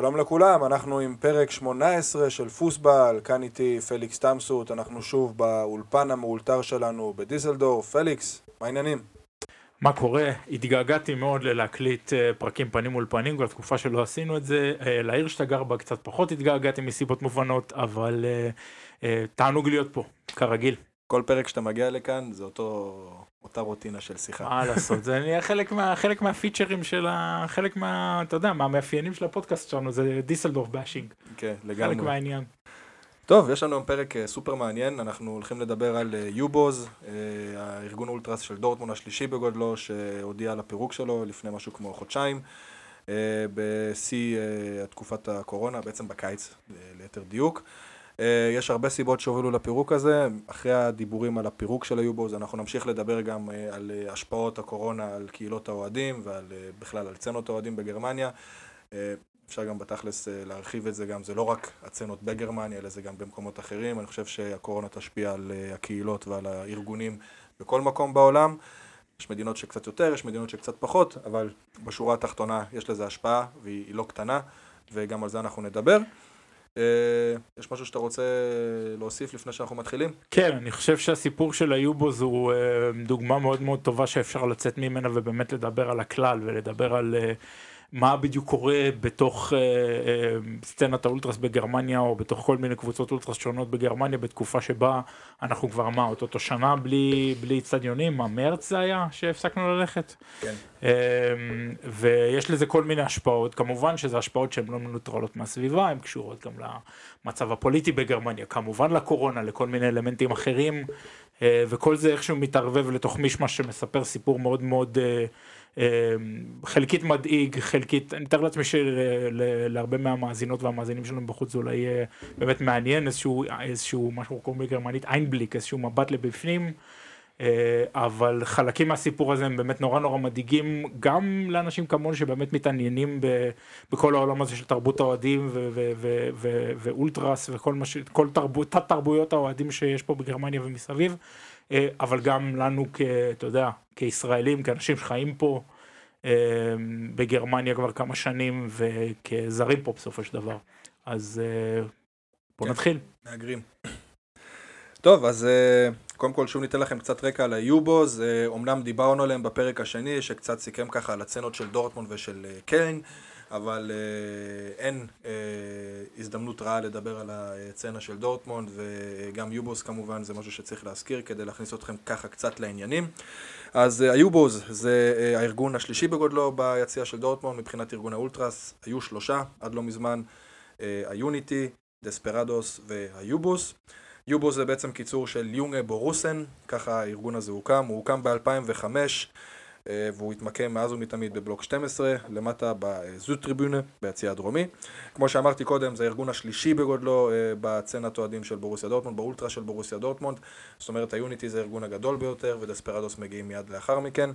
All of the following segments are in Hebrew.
שלום לכולם, אנחנו עם פרק 18 של פוסבל, כאן איתי פליקס תמסות, אנחנו שוב באולפן המאולתר שלנו בדיסלדורף. פליקס, מה העניינים? מה קורה? התגעגעתי מאוד ללהקליט אה, פרקים פנים מול פנים, כבר תקופה שלא עשינו את זה. אה, לעיר שאתה גר בה קצת פחות התגעגעתי מסיבות מובנות, אבל אה, תענוג להיות פה, כרגיל. כל פרק שאתה מגיע לכאן זה אותו, אותה רוטינה של שיחה. מה לעשות, זה נהיה חלק, מה, חלק מהפיצ'רים של ה... חלק מה... אתה יודע, מהמאפיינים של הפודקאסט שלנו זה דיסלדורף bashing. כן, לגמרי. חלק מהעניין. טוב, יש לנו היום פרק אה, סופר מעניין, אנחנו הולכים לדבר על יובוז, אה, הארגון אולטרס של דורטמון השלישי בגודלו, שהודיע על הפירוק שלו לפני משהו כמו חודשיים, אה, בשיא תקופת הקורונה, בעצם בקיץ ליתר דיוק. אה, יש הרבה סיבות שהובילו לפירוק הזה, אחרי הדיבורים על הפירוק של היובוז אנחנו נמשיך לדבר גם אה, על אה, השפעות הקורונה על קהילות האוהדים ועל בכלל על צנות האוהדים בגרמניה. אפשר גם בתכלס להרחיב את זה גם, זה לא רק הצנות בגרמניה, אלא זה גם במקומות אחרים. אני חושב שהקורונה תשפיע על הקהילות ועל הארגונים בכל מקום בעולם. יש מדינות שקצת יותר, יש מדינות שקצת פחות, אבל בשורה התחתונה יש לזה השפעה והיא לא קטנה, וגם על זה אנחנו נדבר. אה, יש משהו שאתה רוצה להוסיף לפני שאנחנו מתחילים? כן, אני חושב שהסיפור של היובוז הוא אה, דוגמה מאוד מאוד טובה שאפשר לצאת ממנה ובאמת לדבר על הכלל ולדבר על אה, מה בדיוק קורה בתוך אה, אה, סצנת האולטרס בגרמניה או בתוך כל מיני קבוצות אולטרס שונות בגרמניה בתקופה שבה אנחנו כבר מה אותו שנה בלי בלי אצטדיונים מה מרץ זה היה שהפסקנו ללכת. כן. אה, ויש לזה כל מיני השפעות כמובן שזה השפעות שהן לא מנוטרלות מהסביבה הן קשורות גם למצב הפוליטי בגרמניה כמובן לקורונה לכל מיני אלמנטים אחרים אה, וכל זה איכשהו מתערבב לתוך מישמש שמספר סיפור מאוד מאוד. אה, אמ, חלקית מדאיג, חלקית, אני מתאר לעצמי שלהרבה מהמאזינות והמאזינים שלנו בחוץ זה אולי יהיה באמת מעניין, איזשהו, איזשהו משהו קוראים בגרמנית איינבליק, איזשהו מבט לבפנים. אה, אבל חלקים מהסיפור הזה הם באמת נורא נורא מדאיגים גם לאנשים כמוני שבאמת מתעניינים ב, בכל העולם הזה של תרבות האוהדים ואולטרס וכל מה ש... כל תרבות, תת תרבויות האוהדים שיש פה בגרמניה ומסביב. אה, אבל גם לנו, כ, אתה יודע, כישראלים, כאנשים שחיים פה אה, בגרמניה כבר כמה שנים וכזרים פה בסופו של דבר. אז אה, בוא כן, נתחיל. מהגרים. טוב, אז קודם כל שוב ניתן לכם קצת רקע על היובוז, אומנם דיברנו עליהם בפרק השני, שקצת סיכם ככה על הצנות של דורטמונד ושל קיין. אבל אה, אין אה, הזדמנות רעה לדבר על הסצנה של דורטמונד וגם יובוס כמובן זה משהו שצריך להזכיר כדי להכניס אתכם ככה קצת לעניינים. אז אה, היובוז זה אה, הארגון השלישי בגודלו ביציע של דורטמונד מבחינת ארגון האולטרס, היו שלושה עד לא מזמן, אה, היוניטי, דספרדוס והיובוס. יובוס זה בעצם קיצור של יונגה בורוסן, ככה הארגון הזה הוקם, הוא הוקם ב-2005 אה, והוא התמקם מאז ומתמיד בבלוק 12, למטה בזודטריבונה, ביציע הדרומי. כמו שאמרתי קודם, זה הארגון השלישי בגודלו אה, בסצנת אוהדים של בורוסיה דורטמונד, באולטרה של בורוסיה דורטמונד. זאת אומרת, היוניטי זה הארגון הגדול ביותר, ודספרדוס מגיעים מיד לאחר מכן.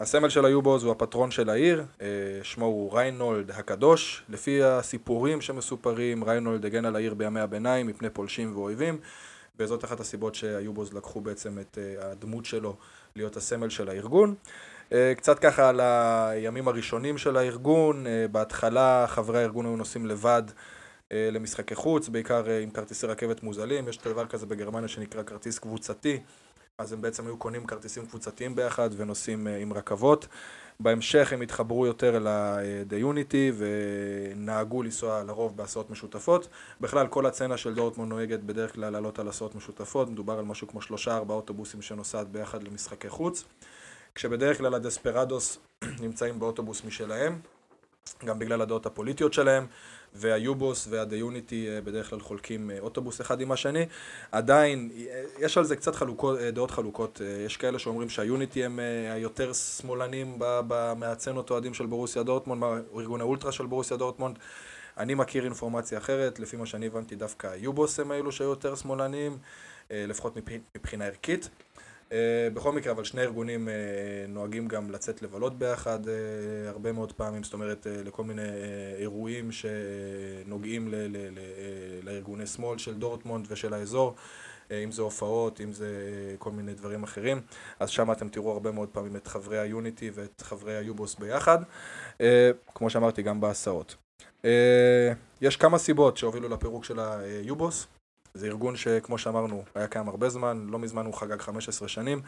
הסמל של היובוז הוא הפטרון של העיר, אה, שמו הוא ריינולד הקדוש. לפי הסיפורים שמסופרים, ריינולד הגן על העיר בימי הביניים מפני פולשים ואויבים, וזאת אחת הסיבות שהיובוז לקחו בעצם את הדמות שלו להיות הסמל של הארגון. אה, קצת ככה על הימים הראשונים של הארגון, אה, בהתחלה חברי הארגון היו נוסעים לבד אה, למשחקי חוץ, בעיקר עם כרטיסי רכבת מוזלים, יש דבר כזה בגרמניה שנקרא כרטיס קבוצתי, אז הם בעצם היו קונים כרטיסים קבוצתיים ביחד ונוסעים עם רכבות. בהמשך הם התחברו יותר Unity ונהגו לנסוע לרוב בהסעות משותפות. בכלל כל הצצנה של דורטמון נוהגת בדרך כלל לעלות על הסעות משותפות, מדובר על משהו כמו שלושה ארבעה אוטובוסים שנוסעת ביחד למשחקי חוץ. כשבדרך כלל הדספרדוס נמצאים באוטובוס משלהם, גם בגלל הדעות הפוליטיות שלהם. והיובוס והדה יוניטי אה, בדרך כלל חולקים אה, אוטובוס אחד עם השני. עדיין, אה, יש על זה קצת חלוקות, דעות חלוקות. יש כאלה שאומרים שהיוניטי הם היותר שמאלנים מהצנות אוהדים של בורוסיה דורטמונד, ארגון האולטרה של בורוסיה דורטמונד. אני מכיר אינפורמציה אחרת, לפי מה שאני הבנתי דווקא היובוס הם האלו שהיו יותר שמאלנים, לפחות מבחינה ערכית. אה, בכל מקרה, אבל שני ארגונים אה, נוהגים גם לצאת לבלות ביחד אה, הרבה מאוד פעמים, זאת אומרת לכל מיני אירועים שנוגעים לארגוני שמאל של דורטמונד ושל האזור, אם זה הופעות, אם זה כל מיני דברים אחרים, אז שם אתם תראו הרבה מאוד פעמים את חברי היוניטי ואת חברי היובוס ביחד, כמו שאמרתי גם בהסעות. יש כמה סיבות שהובילו לפירוק של היובוס. זה ארגון שכמו שאמרנו, היה קיים הרבה זמן, לא מזמן הוא חגג 15 שנים,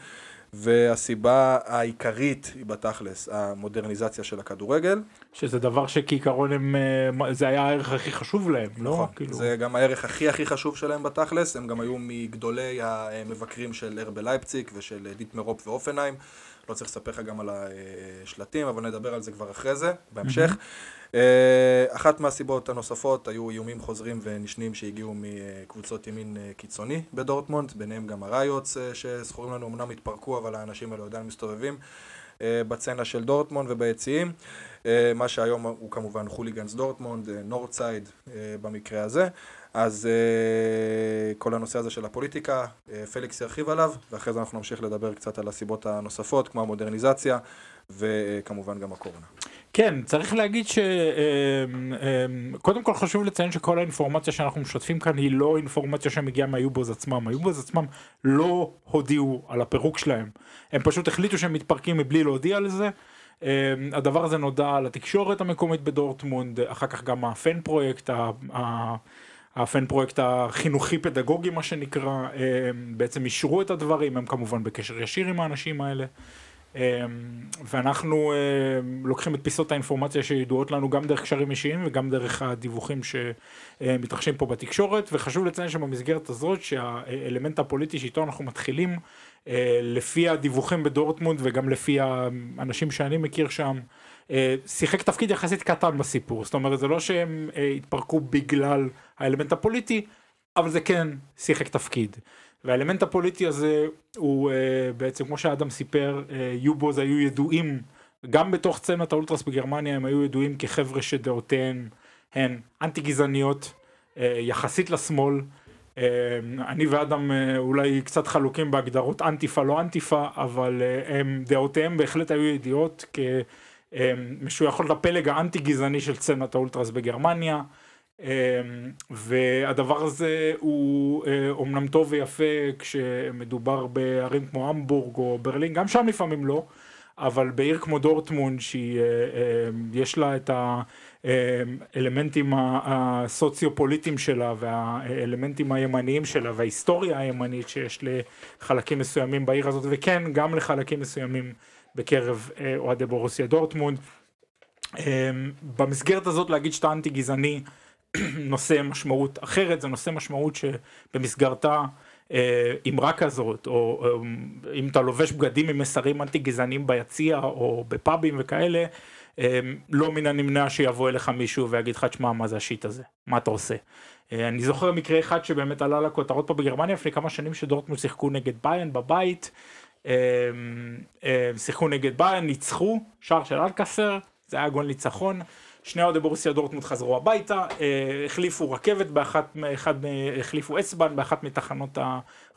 והסיבה העיקרית היא בתכלס, המודרניזציה של הכדורגל. שזה דבר שכעיקרון הם, אה, זה היה הערך הכי חשוב להם, לא? נכון, כאילו... זה גם הערך הכי הכי חשוב שלהם בתכלס, הם גם היו מגדולי המבקרים של הרבל לייפציק ושל דיטמר רופ ואופנהיים. לא צריך לספר לך גם על השלטים, אבל נדבר על זה כבר אחרי זה, בהמשך. Mm-hmm. אה, אחת מהסיבות הנוספות היו איומים חוזרים ונשנים שהגיעו מקבוצות ימין אה, קיצוני בדורטמונד, ביניהם גם הראיוטס אה, שזכורים לנו, אמנם התפרקו, אבל האנשים האלה עדיין מסתובבים בסצנה של דורטמונד וביציעים. מה שהיום הוא כמובן חוליגנס דורטמונד, נורדסייד במקרה הזה. אז כל הנושא הזה של הפוליטיקה, פליקס ירחיב עליו, ואחרי זה אנחנו נמשיך לדבר קצת על הסיבות הנוספות, כמו המודרניזציה, וכמובן גם הקורונה. כן, צריך להגיד שקודם כל חשוב לציין שכל האינפורמציה שאנחנו משתפים כאן היא לא אינפורמציה שמגיעה מהיובוז עצמם. היובוז עצמם לא הודיעו על הפירוק שלהם. הם פשוט החליטו שהם מתפרקים מבלי להודיע על זה. הדבר הזה נודע לתקשורת המקומית בדורטמונד, אחר כך גם הפן פרויקט, הפן פרויקט החינוכי פדגוגי מה שנקרא, בעצם אישרו את הדברים, הם כמובן בקשר ישיר עם האנשים האלה. אמ, ואנחנו אמ, לוקחים את פיסות האינפורמציה שידועות לנו גם דרך קשרים אישיים וגם דרך הדיווחים שמתרחשים פה בתקשורת וחשוב לציין שבמסגרת הזאת שהאלמנט הפוליטי שאיתו אנחנו מתחילים אה, לפי הדיווחים בדורטמונד וגם לפי האנשים שאני מכיר שם אה, שיחק תפקיד יחסית קטן בסיפור זאת אומרת זה לא שהם אה, התפרקו בגלל האלמנט הפוליטי אבל זה כן שיחק תפקיד. והאלמנט הפוליטי הזה הוא uh, בעצם כמו שאדם סיפר, uh, יובוז היו ידועים, גם בתוך צנת האולטרס בגרמניה הם היו ידועים כחבר'ה שדעותיהן הן אנטי גזעניות, uh, יחסית לשמאל. Uh, אני ואדם uh, אולי קצת חלוקים בהגדרות אנטיפה לא אנטיפה, אבל uh, הם, דעותיהם בהחלט היו ידיעות כמשויכות לפלג האנטי גזעני של צנת האולטרס בגרמניה. אמ, והדבר הזה הוא אומנם אה, טוב ויפה כשמדובר בערים כמו המבורג או ברלין, גם שם לפעמים לא, אבל בעיר כמו דורטמונד שיש אה, לה את האלמנטים הסוציו-פוליטיים שלה והאלמנטים הימניים שלה וההיסטוריה הימנית שיש לחלקים מסוימים בעיר הזאת וכן גם לחלקים מסוימים בקרב אה, אוהדי בורוסיה דורטמונד. אמ, במסגרת הזאת להגיד שאתה אנטי גזעני נושא משמעות אחרת, זה נושא משמעות שבמסגרתה אה, אמרה כזאת, או אה, אם אתה לובש בגדים עם מסרים אנטי גזעניים ביציע או בפאבים וכאלה, אה, לא מן הנמנע שיבוא אליך מישהו ויגיד לך, תשמע, מה זה השיט הזה? מה אתה עושה? אני זוכר מקרה אחד שבאמת עלה לכותרות פה בגרמניה לפני כמה שנים שדורטמונד שיחקו נגד ביין בבית, שיחקו נגד ביין, ניצחו, שער של אלקסר, זה היה גול ניצחון. שני אוהדי בורוסיה דורטמונד חזרו הביתה, אה, החליפו רכבת באחת, אחד, החליפו אסבן באחת מתחנות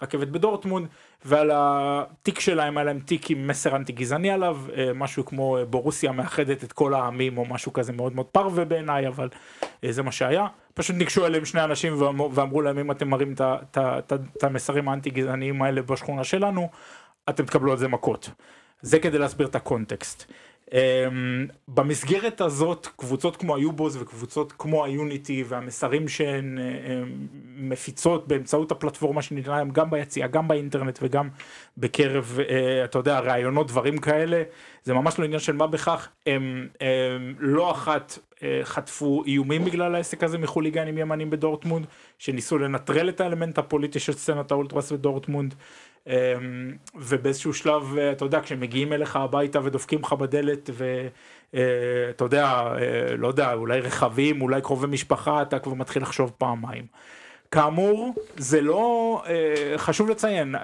הרכבת בדורטמונד, ועל התיק שלהם היה להם תיק עם מסר אנטי גזעני עליו, אה, משהו כמו בורוסיה מאחדת את כל העמים או משהו כזה מאוד מאוד פרווה בעיניי, אבל אה, זה מה שהיה. פשוט ניגשו אליהם שני אנשים ואמרו להם אם אתם מראים את המסרים האנטי גזעניים האלה בשכונה שלנו, אתם תקבלו על זה מכות. זה כדי להסביר את הקונטקסט. Um, במסגרת הזאת קבוצות כמו היובוז וקבוצות כמו היוניטי והמסרים שהן um, מפיצות באמצעות הפלטפורמה שניתנה להם גם ביציע גם באינטרנט וגם בקרב uh, אתה יודע ראיונות דברים כאלה זה ממש לא עניין של מה בכך הם, הם לא אחת uh, חטפו איומים בגלל העסק הזה מחוליגנים ימנים בדורטמונד שניסו לנטרל את האלמנט הפוליטי של סצנת האולטרס בדורטמונד. אמ, ובאיזשהו שלב אתה יודע כשהם מגיעים אליך הביתה ודופקים לך בדלת ואתה אה, יודע אה, לא יודע אולי רכבים אולי קרובי משפחה אתה כבר מתחיל לחשוב פעמיים. כאמור זה לא אה, חשוב לציין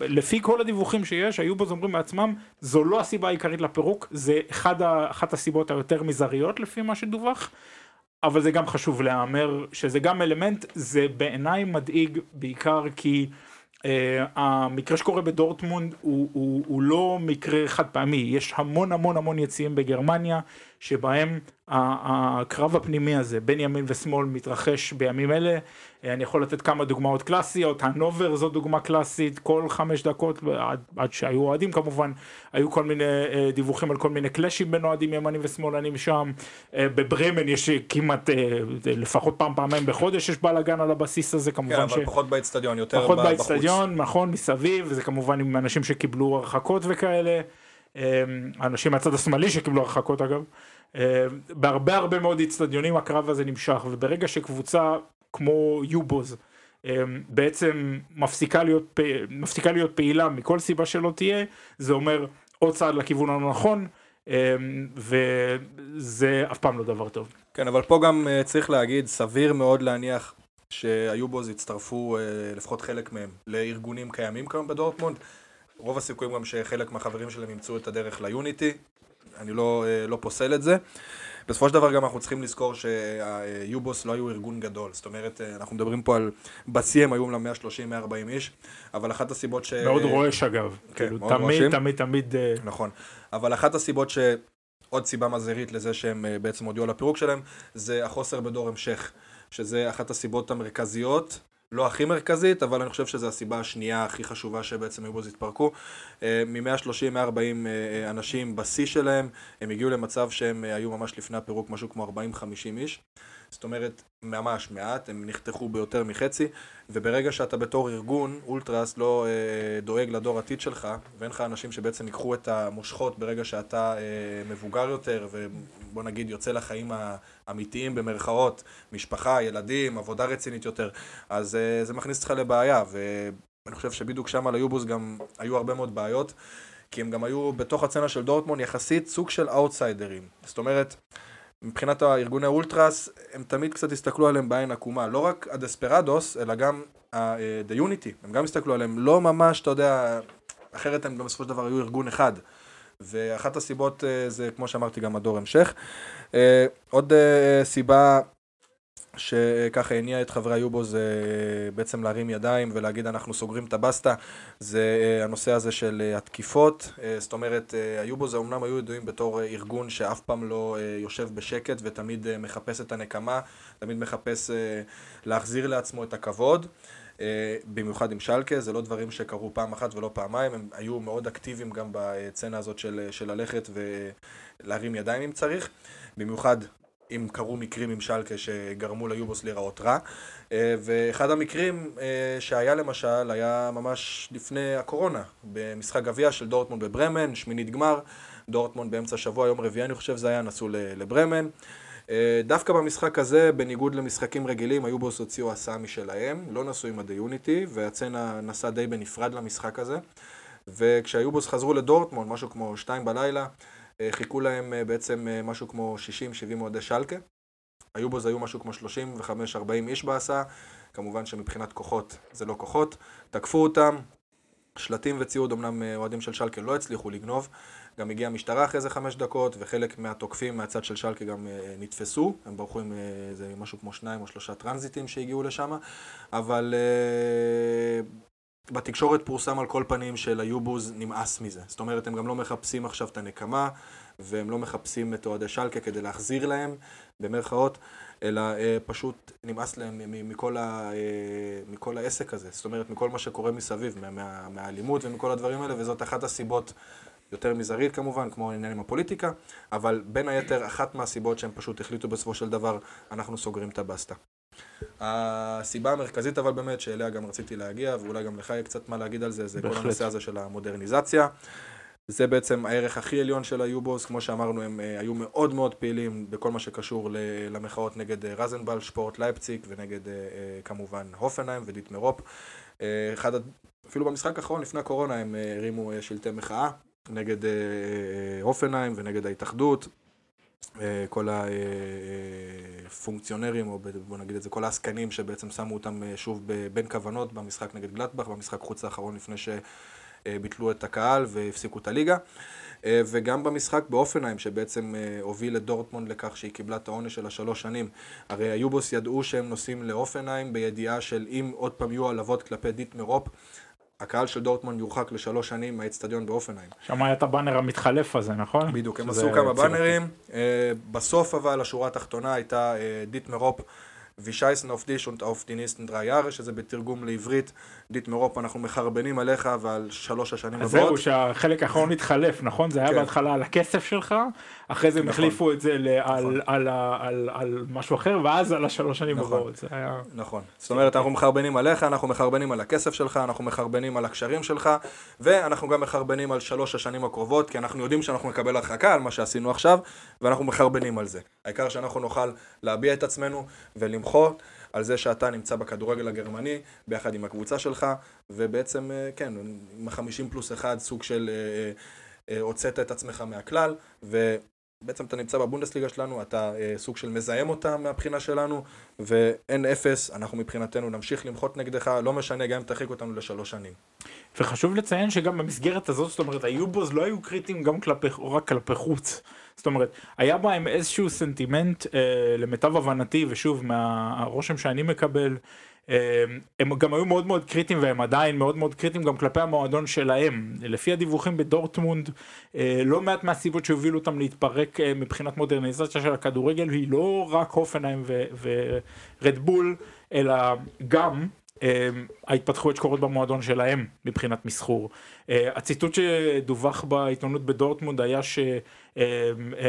לפי כל הדיווחים שיש היו בו זומרים בעצמם זו לא הסיבה העיקרית לפירוק זה אחד אחת הסיבות היותר מזעריות לפי מה שדווח. אבל זה גם חשוב להיאמר שזה גם אלמנט זה בעיניי מדאיג בעיקר כי Uh, המקרה שקורה בדורטמונד הוא, הוא, הוא לא מקרה חד פעמי, יש המון המון המון יציאים בגרמניה שבהם הקרב הפנימי הזה בין ימין ושמאל מתרחש בימים אלה. אני יכול לתת כמה דוגמאות קלאסיות, הנובר זו דוגמה קלאסית, כל חמש דקות, עד, עד שהיו אוהדים כמובן, היו כל מיני אה, דיווחים על כל מיני קלאשים בין אוהדים ימנים ושמאלנים שם. אה, בברמן יש כמעט, אה, לפחות פעם פעמיים בחודש יש בלאגן על הבסיס הזה, כמובן כן, ש... אבל פחות באצטדיון, יותר פחות באצטדיון, נכון, מסביב, וזה כמובן עם אנשים שקיבלו הרחקות וכאלה. אנשים מהצד השמאלי שקיבלו הרחקות אגב. אה, בהרבה הרבה מאוד איצטדיונים הקרב הזה נמשך, וברגע שקבוצה כמו יובוז אה, בעצם מפסיקה להיות, מפסיקה להיות פעילה מכל סיבה שלא תהיה, זה אומר עוד צעד לכיוון הנכון. אה, וזה אף פעם לא דבר טוב. כן, אבל פה גם צריך להגיד, סביר מאוד להניח שהיובוז יצטרפו, לפחות חלק מהם, לארגונים קיימים כיום בדורטמונד. רוב הסיכויים גם שחלק מהחברים שלהם ימצאו את הדרך ליוניטי, אני לא, אה, לא פוסל את זה. בסופו של דבר גם אנחנו צריכים לזכור שהיובוס לא היו ארגון גדול, זאת אומרת, אה, אנחנו מדברים פה על, בשיא הם היו אומנם 130-140 איש, אבל אחת הסיבות ש... מאוד רועש אגב, כן, כאילו, מאוד תמיד. תמיד, תמיד, תמיד... אה, נכון, אבל אחת הסיבות ש... עוד סיבה מזהירית לזה שהם בעצם הודיעו על הפירוק שלהם, זה החוסר בדור המשך, שזה אחת הסיבות המרכזיות לא הכי מרכזית, אבל אני חושב שזו הסיבה השנייה הכי חשובה שבעצם היובוז התפרקו. אה, מ-130-140 אה, אה, אנשים בשיא שלהם, הם הגיעו למצב שהם היו ממש לפני הפירוק משהו כמו 40-50 איש. זאת אומרת, ממש מעט, הם נחתכו ביותר מחצי, וברגע שאתה בתור ארגון, אולטרס לא אה, דואג לדור עתיד שלך, ואין לך אנשים שבעצם ייקחו את המושכות ברגע שאתה אה, מבוגר יותר, ובוא נגיד יוצא לחיים האמיתיים במרכאות, משפחה, ילדים, עבודה רצינית יותר, אז אה, זה מכניס אותך לבעיה, ואני חושב שבדיוק שם על היובוס גם היו הרבה מאוד בעיות, כי הם גם היו בתוך הצצנה של דורטמון יחסית סוג של אאוטסיידרים. זאת אומרת, מבחינת הארגוני אולטרס, הם תמיד קצת הסתכלו עליהם בעין עקומה. לא רק הדספרדוס, אלא גם ה-The Unity, הם גם הסתכלו עליהם. לא ממש, אתה יודע, אחרת הם בסופו של דבר היו ארגון אחד. ואחת הסיבות אה, זה, כמו שאמרתי, גם הדור המשך. אה, עוד אה, סיבה שככה הניע את חברי היובו זה בעצם להרים ידיים ולהגיד אנחנו סוגרים את הבסטה, זה הנושא הזה של התקיפות, זאת אומרת היובו זה אמנם היו ידועים בתור ארגון שאף פעם לא יושב בשקט ותמיד מחפש את הנקמה, תמיד מחפש להחזיר לעצמו את הכבוד. במיוחד עם שלקה, זה לא דברים שקרו פעם אחת ולא פעמיים, הם היו מאוד אקטיביים גם בצנה הזאת של, של ללכת ולהרים ידיים אם צריך. במיוחד אם קרו מקרים עם שלקה שגרמו ליובוס להיראות רע. אה, ואחד המקרים אה, שהיה למשל, היה ממש לפני הקורונה, במשחק גביע של דורטמונד בברמן, שמינית גמר, דורטמונד באמצע השבוע, יום רביעי אני חושב זה היה, נסעו לברמן. אה, דווקא במשחק הזה, בניגוד למשחקים רגילים, היובוס הוציאו הסעה משלהם, לא נסעו עם הדיוניטי, והצנע נסע די בנפרד למשחק הזה. וכשהיובוס חזרו לדורטמונד, משהו כמו שתיים בלילה, אה, חיכו להם אה, בעצם משהו כמו 60-70 אוהדי שלקה. היו בו זה היו משהו כמו 35-40 איש בהסעה, כמובן שמבחינת כוחות זה לא כוחות. תקפו אותם, שלטים וציוד, אמנם אוהדים של שלקה לא הצליחו לגנוב. גם הגיעה המשטרה אחרי איזה חמש דקות, וחלק מהתוקפים מהצד של שלקה גם נתפסו. הם ברחו עם איזה משהו כמו שניים או שלושה טרנזיטים שהגיעו לשם. אבל בתקשורת פורסם על כל פנים שליובוז נמאס מזה. זאת אומרת, הם גם לא מחפשים עכשיו את הנקמה, והם לא מחפשים את אוהדי שלקה כדי להחזיר להם, במרכאות, אלא אה, פשוט נמאס להם מכל, ה, אה, מכל העסק הזה. זאת אומרת, מכל מה שקורה מסביב, מה, מהאלימות ומכל הדברים האלה, וזאת אחת הסיבות יותר מזערית כמובן, כמו העניין עם הפוליטיקה, אבל בין היתר, אחת מהסיבות שהם פשוט החליטו בסופו של דבר, אנחנו סוגרים את הבסטה. הסיבה המרכזית אבל באמת, שאליה גם רציתי להגיע, ואולי גם לך יהיה קצת מה להגיד על זה, זה בהחלט. כל הנושא הזה של המודרניזציה. זה בעצם הערך הכי עליון של היובוס, כמו שאמרנו, הם uh, היו מאוד מאוד פעילים בכל מה שקשור למחאות נגד uh, רזנבל, שפורט לייפציק, ונגד uh, כמובן הופנהיים ודיטמרופ. אחד, אפילו במשחק האחרון, לפני הקורונה, הם הרימו שלטי מחאה נגד uh, uh, הופנהיים ונגד ההתאחדות. אה, כל הפונקציונרים, או בוא נגיד את זה, כל העסקנים שבעצם שמו אותם אה, שוב בין כוונות במשחק נגד גלטבך, במשחק חוץ האחרון לפני שביטלו את הקהל והפסיקו את הליגה. אה, וגם במשחק באופנהיים, שבעצם הוביל את דורטמונד לכך שהיא קיבלה את העונש של השלוש שנים. הרי היובוס ידעו שהם נוסעים להופנהיים בידיעה של אם עוד פעם יהיו העלבות כלפי דיטמר הופ, הקהל של דורטמונד יורחק לשלוש שנים מהאצטדיון בהופנהיים. שם היה את הבאנר המתחלף הזה, נכון? בדיוק, הם עשו כמה. באנרים. אה, בסוף אבל השורה התחתונה הייתה אה, דיטמר הופ wir scheißen auf dich die nächsten drei Jahre, שזה בתרגום לעברית, דיטמר הופ, אנחנו מחרבנים עליך ועל שלוש השנים אז הבאות. זהו, שהחלק האחרון התחלף, נכון? זה היה כן. בהתחלה על הכסף שלך, אחרי זה הם נכון. החליפו את זה על- נכון. על ה- על- על משהו אחר, ואז על השלוש שנים נכון. הבאות. נכון. זאת אומרת, אנחנו מחרבנים עליך, אנחנו מחרבנים על הכסף שלך, אנחנו מחרבנים על הקשרים שלך, ואנחנו גם מחרבנים על שלוש השנים הקרובות, כי אנחנו יודעים שאנחנו נקבל הרחקה על מה שעשינו עכשיו, ואנחנו מחרבנים על זה. העיקר שאנחנו נוכל להביע את עצמנו ולמחות על זה שאתה נמצא בכדורגל הגרמני, ביחד עם הקבוצה שלך, ובעצם, אה, כן, עם החמישים פלוס אחד, סוג של אה, אה, הוצאת את עצמך מהכלל, ובעצם אתה נמצא בבונדסליגה שלנו, אתה אה, סוג של מזהם אותה מהבחינה שלנו, ואין אפס, אנחנו מבחינתנו נמשיך למחות נגדך, לא משנה גם אם תרחיק אותנו לשלוש שנים. וחשוב לציין שגם במסגרת הזאת, זאת אומרת, היובוז לא היו קריטיים גם כלפי, רק כלפי חוץ. זאת אומרת, היה בהם איזשהו סנטימנט, אה, למיטב הבנתי, ושוב, מהרושם שאני מקבל, אה, הם גם היו מאוד מאוד קריטיים, והם עדיין מאוד מאוד קריטיים גם כלפי המועדון שלהם. לפי הדיווחים בדורטמונד, אה, לא מעט מהסיבות שהובילו אותם להתפרק אה, מבחינת מודרניזציה של הכדורגל, היא לא רק הופנהיים ורדבול, אלא גם ההתפתחויות שקורות במועדון שלהם מבחינת מסחור. אה, הציטוט שדווח בעיתונות בדורטמונד היה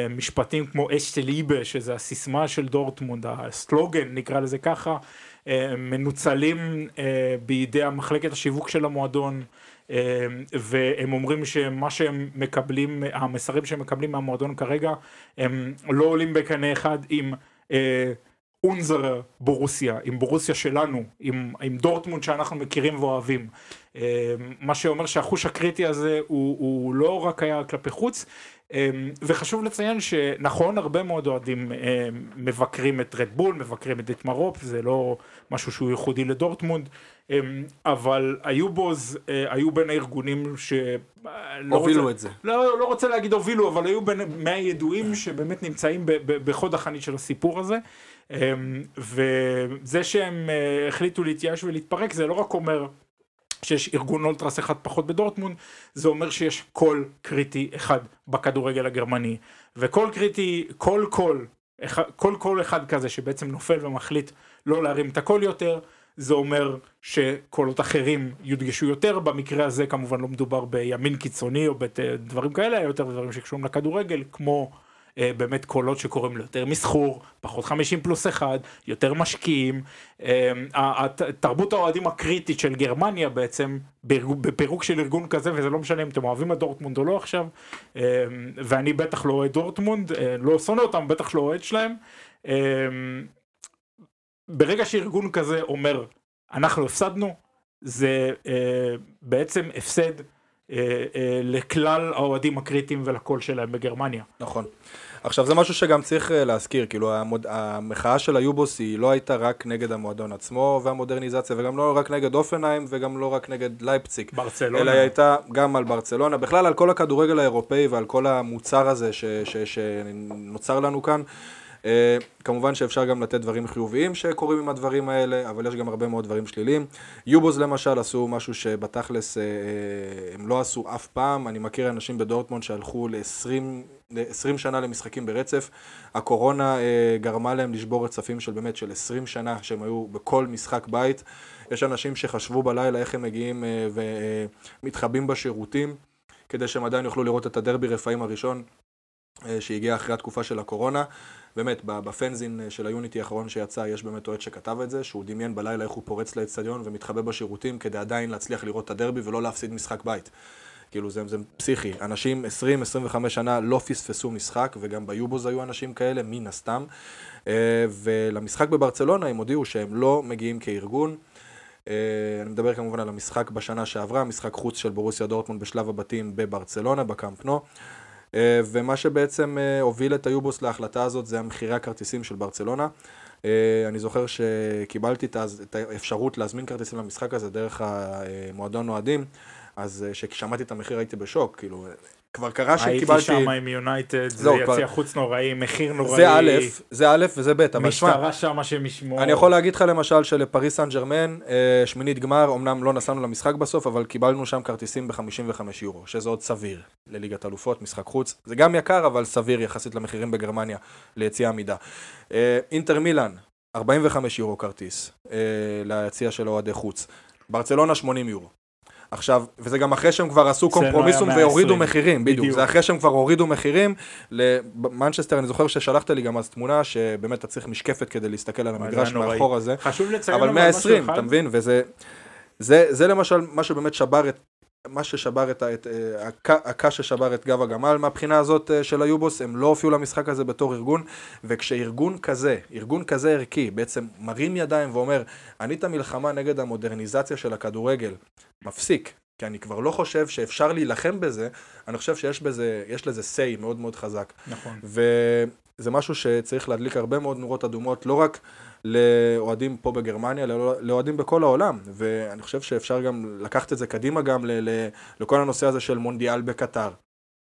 שמשפטים כמו אשטה ליבה, שזה הסיסמה של דורטמונד, הסלוגן נקרא לזה ככה, אה, מנוצלים אה, בידי המחלקת השיווק של המועדון. אה, והם אומרים שמה שהם מקבלים, המסרים שהם מקבלים מהמועדון כרגע, הם לא עולים בקנה אחד עם אה, אונזר בורוסיה, עם בורוסיה שלנו, עם, עם דורטמונד שאנחנו מכירים ואוהבים. אה, מה שאומר שהחוש הקריטי הזה הוא, הוא לא רק היה כלפי חוץ, אה, וחשוב לציין שנכון, הרבה מאוד אוהדים אה, מבקרים את רדבול, מבקרים את דיטמר הופ, זה לא משהו שהוא ייחודי לדורטמונד, אבל היובוז אה, היו בין הארגונים ש... לא הובילו רוצה- את זה. לא, לא רוצה להגיד הובילו, אבל היו בין מהידועים שבאמת נמצאים בחוד החנית של הסיפור הזה. אמ, וזה שהם אה, החליטו להתייאש ולהתפרק, זה לא רק אומר שיש ארגון אולטרס אחד פחות בדורטמונד, זה אומר שיש קול קריטי אחד בכדורגל הגרמני. וקול קריטי, קול, אחד- כל קול אחד כזה שבעצם נופל ומחליט לא להרים את הקול יותר, זה אומר שקולות אחרים יודגשו יותר, במקרה הזה כמובן לא מדובר בימין קיצוני או בדברים כאלה, אלא יותר דברים שקשורים לכדורגל, כמו אה, באמת קולות שקוראים ליותר מסחור, פחות 50 פלוס 1, יותר משקיעים. אה, תרבות האוהדים הקריטית של גרמניה בעצם, בפירוק של ארגון כזה, וזה לא משנה אם אתם אוהבים את דורטמונד או לא עכשיו, אה, ואני בטח לא אוהד דורטמונד, אה, לא שונא אותם, בטח לא אוהד שלהם. אה, ברגע שארגון כזה אומר, אנחנו הפסדנו, זה אה, בעצם הפסד אה, אה, לכלל האוהדים הקריטיים ולקול שלהם בגרמניה. נכון. עכשיו זה משהו שגם צריך אה, להזכיר, כאילו המוד... המחאה של היובוס היא לא הייתה רק נגד המועדון עצמו והמודרניזציה וגם לא רק נגד אופנהיים וגם לא רק נגד לייפציג. ברצלונה. אלא היא הייתה גם על ברצלונה, בכלל על כל הכדורגל האירופאי ועל כל המוצר הזה ש... ש... שנוצר לנו כאן. אה, כמובן שאפשר גם לתת דברים חיוביים שקורים עם הדברים האלה, אבל יש גם הרבה מאוד דברים שליליים. יובוז למשל עשו משהו שבתכלס אה, אה, הם לא עשו אף פעם. אני מכיר אנשים בדורטמונד שהלכו ל-20 20 שנה למשחקים ברצף. הקורונה גרמה להם לשבור רצפים של באמת של 20 שנה שהם היו בכל משחק בית. יש אנשים שחשבו בלילה איך הם מגיעים ומתחבאים בשירותים כדי שהם עדיין יוכלו לראות את הדרבי רפאים הראשון שהגיע אחרי התקופה של הקורונה. באמת, בפנזין אה, של היוניטי האחרון שיצא, יש באמת אוהד שכתב את זה, שהוא דמיין בלילה איך הוא פורץ לאצטדיון ומתחבא בשירותים כדי עדיין להצליח לראות את הדרבי ולא להפסיד משחק בית. כאילו זה, זה פסיכי. אנשים 20-25 שנה לא פספסו משחק, וגם ביובוז היו אנשים כאלה, מן הסתם. אה, ולמשחק בברצלונה הם הודיעו שהם לא מגיעים כארגון. אה, אני מדבר כמובן על המשחק בשנה שעברה, משחק חוץ של בורוסיה דורטמונד בשלב הבתים בברצלונה, בקאמפ נו. אה, ומה שבעצם אה, הוביל את היובוס להחלטה הזאת זה המחירי הכרטיסים של ברצלונה. אה, אני זוכר שקיבלתי את האפשרות להזמין כרטיסים למשחק הזה דרך המועדון אוהדים, אז אה, כששמעתי את המחיר הייתי בשוק, כאילו, כבר קרה הייתי שקיבלתי... שם עם יונייטד, זה כבר- יציע חוץ נוראי, מחיר נוראי. זה א', זה א' וזה ב', אבל שמע, משטרה שם שמשמור. אני יכול להגיד לך למשל שלפריס סן ג'רמן, אה, שמינית גמר, אמנם לא נסענו למשחק בסוף, אבל קיבלנו שם כרטיסים ב-55 יורו, שזה עוד סביר לליגת אלופות, משחק חוץ. זה גם יקר, אבל סביר יחסית למחירים בגרמניה ליציאה עמידה. אה, אינטר מילאן, 45 יורו כרטיס אה, ליציאה של אוהדי חוץ. ברצלונה 80 יורו. עכשיו, וזה גם אחרי שהם כבר עשו אצלנו קומפרומיסום והורידו 120. מחירים, בדיוק. בדיוק. זה אחרי שהם כבר הורידו מחירים. למנצ'סטר, אני זוכר ששלחת לי גם אז תמונה, שבאמת אתה צריך משקפת כדי להסתכל על המגרש. מאחור הזה. חשוב לציין אבל משהו 120, אחד. אתה מבין? וזה זה, זה למשל מה שבאמת שבר את, מה ששבר את, את אה, הק- הקש ששבר את גב הגמל מהבחינה הזאת אה, של היובוס, הם לא הופיעו למשחק הזה בתור ארגון, וכשארגון כזה, ארגון כזה ערכי, בעצם מרים ידיים ואומר, אני את המלחמה נגד המודרניזציה של הכדורגל, מפסיק. כי אני כבר לא חושב שאפשר להילחם בזה, אני חושב שיש בזה, יש לזה say מאוד מאוד חזק. נכון. וזה משהו שצריך להדליק הרבה מאוד נורות אדומות, לא רק לאוהדים פה בגרמניה, אלא לאוהדים בכל העולם. ואני חושב שאפשר גם לקחת את זה קדימה גם לכל הנושא הזה של מונדיאל בקטר.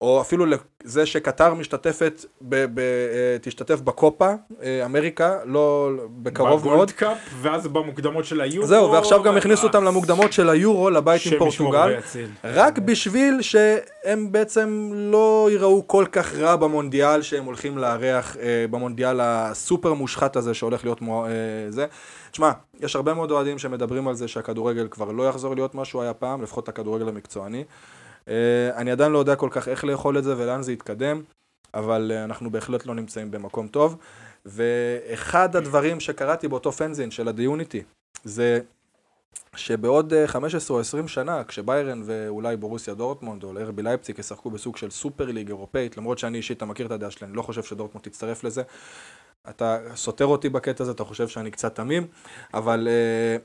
או אפילו לזה שקטר משתתפת, ב, ב, אה, תשתתף בקופה, אה, אמריקה, לא, בקרוב מאוד. בגולדקאפ, ואז במוקדמות של היורו. זהו, ועכשיו גם הכניסו אותם למוקדמות של היורו, לבית עם פורטוגל. רק בשביל שהם בעצם לא ייראו כל כך רע במונדיאל שהם הולכים לארח, אה, במונדיאל הסופר מושחת הזה שהולך להיות מו... אה, זה. תשמע, יש הרבה מאוד אוהדים שמדברים על זה שהכדורגל כבר לא יחזור להיות מה שהוא היה פעם, לפחות הכדורגל המקצועני. אה, אני עדיין לא יודע כל כך איך לאכול את זה ולאן זה יתקדם, אבל אה, אנחנו בהחלט לא נמצאים במקום טוב. ואחד הדברים שקראתי באותו fanzine של הדיוניטי, זה שבעוד אה, 15 או 20 שנה, כשביירן ואולי בורוסיה דורטמונד או ארבי לייפציג ישחקו בסוג של Super League אירופאית, למרות שאני אישית, אתה מכיר את הדעה שלי, אני לא חושב שדורטמונד תצטרף לזה. אתה סותר אותי בקטע הזה, אתה חושב שאני קצת תמים, אבל אה,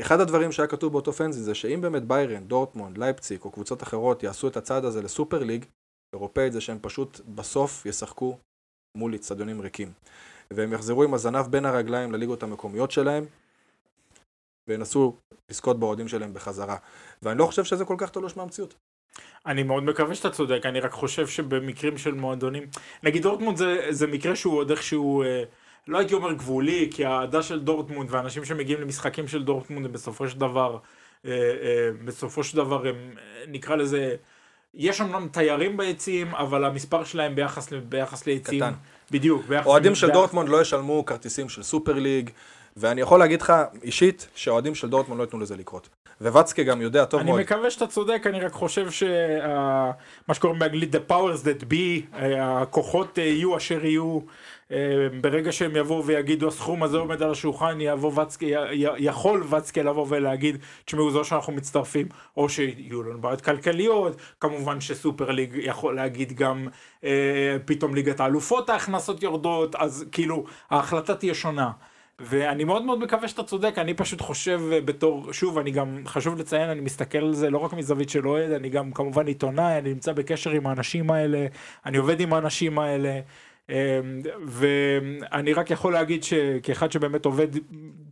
אחד הדברים שהיה כתוב באותו פנזי זה שאם באמת ביירן, דורטמונד, לייפציג או קבוצות אחרות יעשו את הצעד הזה לסופר ליג אירופאית, זה שהם פשוט בסוף ישחקו מול אצטדיונים ריקים. והם יחזרו עם הזנב בין הרגליים לליגות המקומיות שלהם, וינסו לזכות באוהדים שלהם בחזרה. ואני לא חושב שזה כל כך תלוש מהמציאות. אני מאוד מקווה שאתה צודק, אני רק חושב שבמקרים של מועדונים, נגיד דורטמונד זה, זה מקרה שהוא עוד איכשהו, אה, לא הייתי אומר גבולי, כי האהדה של דורטמונד ואנשים שמגיעים למשחקים של דורטמונד הם בסופו של דבר, אה, אה, בסופו של דבר הם, אה, נקרא לזה, יש אמנם תיירים ביציעים, אבל המספר שלהם ביחס, ביחס ליציעים, קטן. בדיוק, ביחס, אוהדים של ביחס- דורטמונד לא ישלמו כרטיסים של סופר ליג, ואני יכול להגיד לך אישית שהאוהדים של דורטמונד לא ייתנו לזה לקרות. ואצקה גם יודע טוב אני מאוד. מקווה שאתה צודק, אני רק חושב שמה שקוראים באנגלית the powers that be, הכוחות יהיו אשר יהיו, ברגע שהם יבואו ויגידו הסכום הזה עומד על השולחן, יבוא וצקי, יכול וצקי לבוא ולהגיד, תשמעו זו שאנחנו מצטרפים, או שיהיו לנו בעיות כלכליות, כמובן שסופר ליג יכול להגיד גם אה, פתאום ליגת האלופות ההכנסות יורדות, אז כאילו ההחלטה תהיה שונה. ואני מאוד מאוד מקווה שאתה צודק, אני פשוט חושב אה, בתור, שוב, אני גם, חשוב לציין, אני מסתכל על זה לא רק מזווית של אוהד, אני גם כמובן עיתונאי, אני נמצא בקשר עם האנשים האלה, אני עובד עם האנשים האלה, אה, ואני רק יכול להגיד שכאחד שבאמת עובד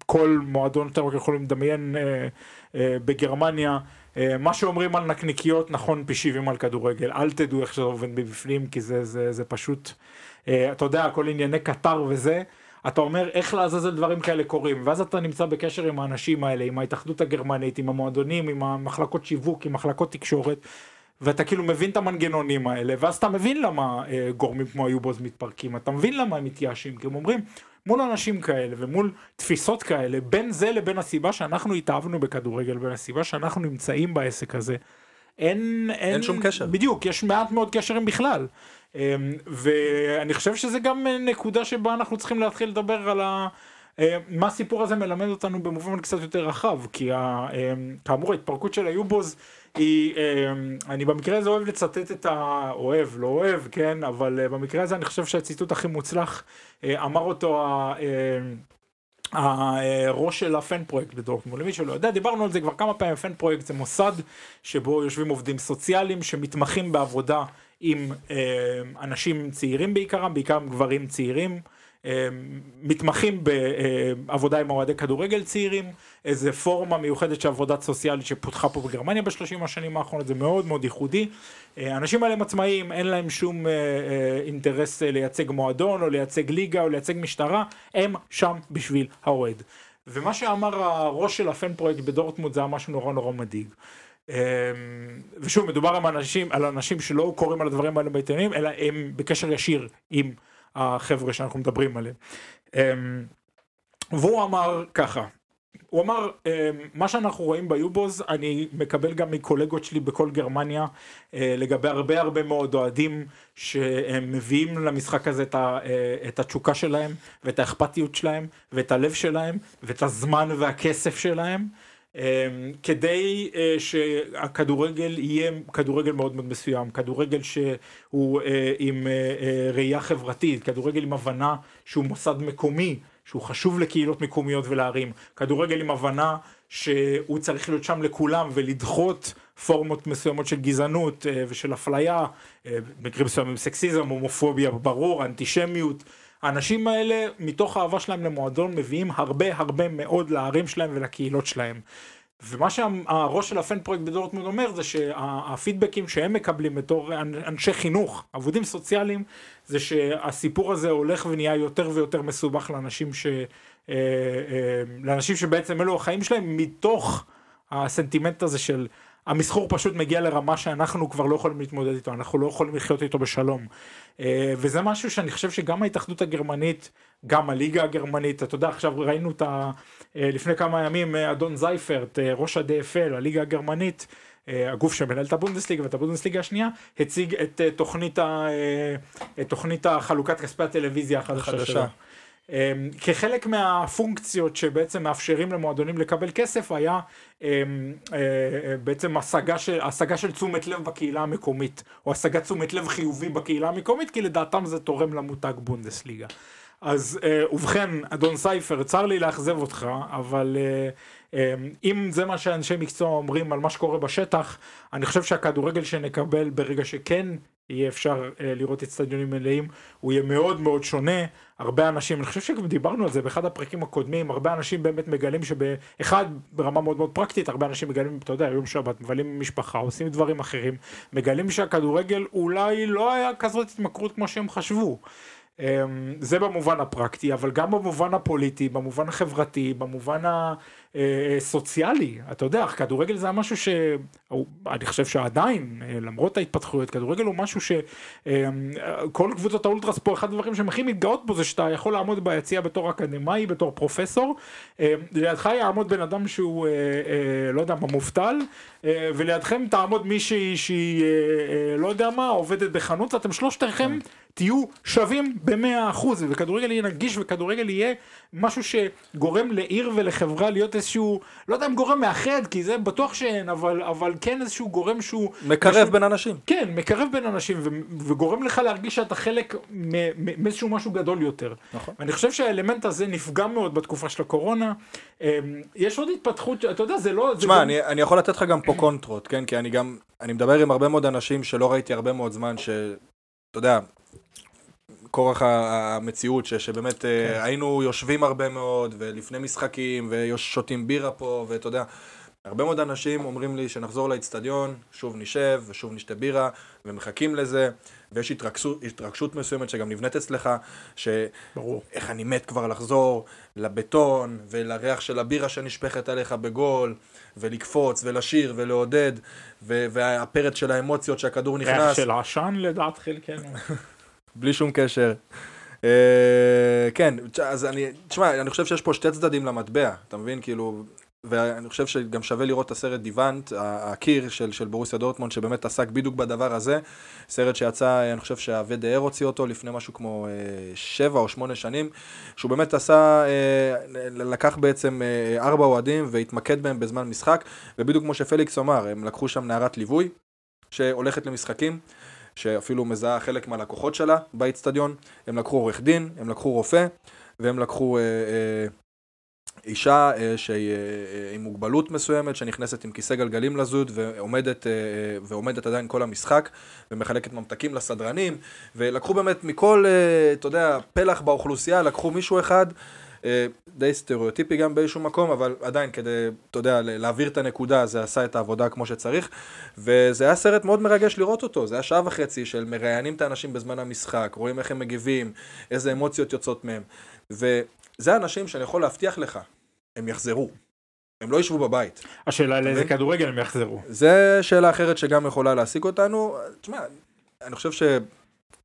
כל מועדון שאתם רק יכולים לדמיין אה, אה, בגרמניה, אה, מה שאומרים על נקניקיות נכון פי 70 על כדורגל, אל תדעו איך שזה עובד מבפנים, כי זה, זה, זה פשוט, אתה יודע, הכל ענייני קטר וזה. אתה אומר איך לעזאזל דברים כאלה קורים, ואז אתה נמצא בקשר עם האנשים האלה, עם ההתאחדות הגרמנית, עם המועדונים, עם המחלקות שיווק, עם מחלקות תקשורת, ואתה כאילו מבין את המנגנונים האלה, ואז אתה מבין למה אה, גורמים כמו היובוז מתפרקים, אתה מבין למה הם מתייאשים, כי הם אומרים, מול אנשים כאלה ומול תפיסות כאלה, בין זה לבין הסיבה שאנחנו התאהבנו בכדורגל, בין הסיבה שאנחנו נמצאים בעסק הזה, אין, אין, אין שום קשר. בדיוק, יש מעט מאוד קשרים בכלל. אמ, ואני חושב שזה גם נקודה שבה אנחנו צריכים להתחיל לדבר על ה... אה, מה הסיפור הזה מלמד אותנו במובן קצת יותר רחב, כי ה, אמ, כאמור ההתפרקות של היובוז היא, אמ, אני במקרה הזה אוהב לצטט את ה... אוהב, לא אוהב, כן, אבל אה, במקרה הזה אני חושב שהציטוט הכי מוצלח אה, אמר אותו הראש של הפן פרויקט בדורטמונד, למי שלא יודע, דיברנו על זה כבר כמה פעמים, פן פרויקט זה מוסד שבו יושבים עובדים סוציאליים שמתמחים בעבודה עם אה, אנשים צעירים בעיקרם, בעיקר גברים צעירים, מתמחים בעבודה עם אוהדי כדורגל צעירים, איזה פורמה מיוחדת של עבודת סוציאלית שפותחה פה בגרמניה בשלושים השנים האחרונות, זה מאוד מאוד ייחודי. האנשים האלה הם עצמאיים, אין להם שום אינטרס לייצג מועדון או לייצג ליגה או לייצג משטרה, הם שם בשביל האוהד. ומה שאמר הראש של הפן פרויקט בדורטמונד זה היה משהו נורא נורא מדאיג. אמ, ושוב מדובר על אנשים, על אנשים שלא קוראים על הדברים האלה בעיתונים אלא הם בקשר ישיר עם החבר'ה שאנחנו מדברים עליהם. אמ, והוא אמר ככה, הוא אמר אמ, מה שאנחנו רואים ביובוז אני מקבל גם מקולגות שלי בכל גרמניה אה, לגבי הרבה הרבה מאוד אוהדים שהם מביאים למשחק הזה אה, את התשוקה שלהם ואת האכפתיות שלהם ואת הלב שלהם ואת הזמן והכסף שלהם. אמ, כדי אה, שהכדורגל יהיה כדורגל מאוד מאוד מסוים, כדורגל שהוא אה, עם אה, ראייה חברתית, כדורגל עם הבנה שהוא מוסד מקומי, שהוא חשוב לקהילות מקומיות ולערים, כדורגל עם הבנה שהוא צריך להיות שם לכולם ולדחות פורמות מסוימות של גזענות ושל אפליה, במקרים מסוימים סקסיזם, הומופוביה ברור, אנטישמיות. האנשים האלה, מתוך האהבה שלהם למועדון, מביאים הרבה הרבה מאוד לערים שלהם ולקהילות שלהם. ומה שהראש של הפן פרויקט בדורטמונד אומר זה שהפידבקים שהם מקבלים בתור אנשי חינוך, עבודים סוציאליים, זה שהסיפור הזה הולך ונהיה יותר ויותר מסובך לאנשים, ש, אה, אה, לאנשים שבעצם אלו החיים שלהם מתוך הסנטימנט הזה של המסחור פשוט מגיע לרמה שאנחנו כבר לא יכולים להתמודד איתו, אנחנו לא יכולים לחיות איתו בשלום. אה, וזה משהו שאני חושב שגם ההתאחדות הגרמנית, גם הליגה הגרמנית, אתה יודע, עכשיו ראינו את ה... אה, לפני כמה ימים אה, אדון זייפרט, ראש ה-DFL, הליגה הגרמנית, הגוף שמנהל את הבונדסליגה ואת הבונדסליגה השנייה, הציג את תוכנית, ה... את תוכנית החלוקת כספי הטלוויזיה החדשה כחלק מהפונקציות שבעצם מאפשרים למועדונים לקבל כסף היה אמ, אה, בעצם השגה של, השגה של תשומת לב בקהילה המקומית או השגת תשומת לב חיובי בקהילה המקומית כי לדעתם זה תורם למותג בונדסליגה. אז אה, ובכן אדון סייפר צר לי לאכזב אותך אבל אמ, אם זה מה שאנשי מקצוע אומרים על מה שקורה בשטח אני חושב שהכדורגל שנקבל ברגע שכן יהיה אפשר אה, לראות אצטדיונים מלאים, הוא יהיה מאוד מאוד שונה, הרבה אנשים, אני חושב שגם דיברנו על זה באחד הפרקים הקודמים, הרבה אנשים באמת מגלים שבאחד ברמה מאוד מאוד פרקטית, הרבה אנשים מגלים, אתה יודע, יום שבת, מבלים עם משפחה, עושים דברים אחרים, מגלים שהכדורגל אולי לא היה כזאת התמכרות כמו שהם חשבו. אמ, זה במובן הפרקטי, אבל גם במובן הפוליטי, במובן החברתי, במובן הסוציאלי. אתה יודע, כדורגל זה משהו שאני חושב שעדיין, אה, למרות ההתפתחויות, כדורגל הוא משהו שכל אמ, קבוצות האולטרס פה, אחד הדברים שהם הכי מתגאות בו זה שאתה יכול לעמוד ביציע בתור אקדמאי, בתור פרופסור, לידך יעמוד בן אדם שהוא, אה, אה, לא יודע מה, מובטל, ולידכם תעמוד מישהי שהיא, לא יודע מה, עובדת בחנות, אתם שלושתכם תהיו שווים במאה אחוז, וכדורגל יהיה נגיש וכדורגל יהיה משהו שגורם לעיר ולחברה להיות איזשהו, לא יודע אם גורם מאחד, כי זה בטוח שאין, אבל, אבל כן איזשהו גורם שהוא... מקרב משהו, בין אנשים. כן, מקרב בין אנשים, ו, וגורם לך להרגיש שאתה חלק מאיזשהו משהו גדול יותר. נכון. ואני חושב שהאלמנט הזה נפגע מאוד בתקופה של הקורונה. אמ, יש עוד התפתחות, אתה יודע, זה לא... תשמע, גם... אני, אני יכול לתת לך גם פה קונטרות, כן? כי אני גם, אני מדבר עם הרבה מאוד אנשים שלא ראיתי הרבה מאוד זמן, ש... אתה יודע, כורח המציאות, ש, שבאמת כן. uh, היינו יושבים הרבה מאוד, ולפני משחקים, ושותים בירה פה, ואתה יודע, הרבה מאוד אנשים אומרים לי שנחזור לאצטדיון, שוב נשב, ושוב נשתה בירה, ומחכים לזה, ויש התרגשות, התרגשות מסוימת שגם נבנית אצלך, שאיך אני מת כבר לחזור לבטון, ולריח של הבירה שנשפכת עליך בגול, ולקפוץ, ולשיר, ולעודד, והפרץ של האמוציות שהכדור נכנס. ריח של עשן לדעת חלקנו. בלי שום קשר. Uh, כן, אז אני, תשמע, אני חושב שיש פה שתי צדדים למטבע, אתה מבין? כאילו, ואני חושב שגם שווה לראות את הסרט דיוונט, הקיר של, של בורוסיה דורטמונד, שבאמת עסק בדיוק בדבר הזה. סרט שיצא, אני חושב שהוודאר הוציא אותו לפני משהו כמו uh, שבע או שמונה שנים, שהוא באמת עשה, uh, לקח בעצם ארבע אוהדים והתמקד בהם בזמן משחק, ובדיוק כמו שפליקס אמר, הם לקחו שם נערת ליווי, שהולכת למשחקים. שאפילו מזהה חלק מהלקוחות שלה באיצטדיון, הם לקחו עורך דין, הם לקחו רופא, והם לקחו אה, אה, אישה אה, שהיא אה, אה, עם מוגבלות מסוימת, שנכנסת עם כיסא גלגלים לזוד ועומדת, אה, ועומדת עדיין כל המשחק, ומחלקת ממתקים לסדרנים, ולקחו באמת מכל, אה, אתה יודע, פלח באוכלוסייה, לקחו מישהו אחד. אה, די סטריאוטיפי גם באיזשהו מקום, אבל עדיין כדי, אתה יודע, להעביר את הנקודה, זה עשה את העבודה כמו שצריך. וזה היה סרט מאוד מרגש לראות אותו, זה היה שעה וחצי של מראיינים את האנשים בזמן המשחק, רואים איך הם מגיבים, איזה אמוציות יוצאות מהם. וזה אנשים שאני יכול להבטיח לך, הם יחזרו. הם לא ישבו בבית. השאלה לאיזה כדורגל הם יחזרו. זה שאלה אחרת שגם יכולה להשיג אותנו. תשמע, אני חושב ש...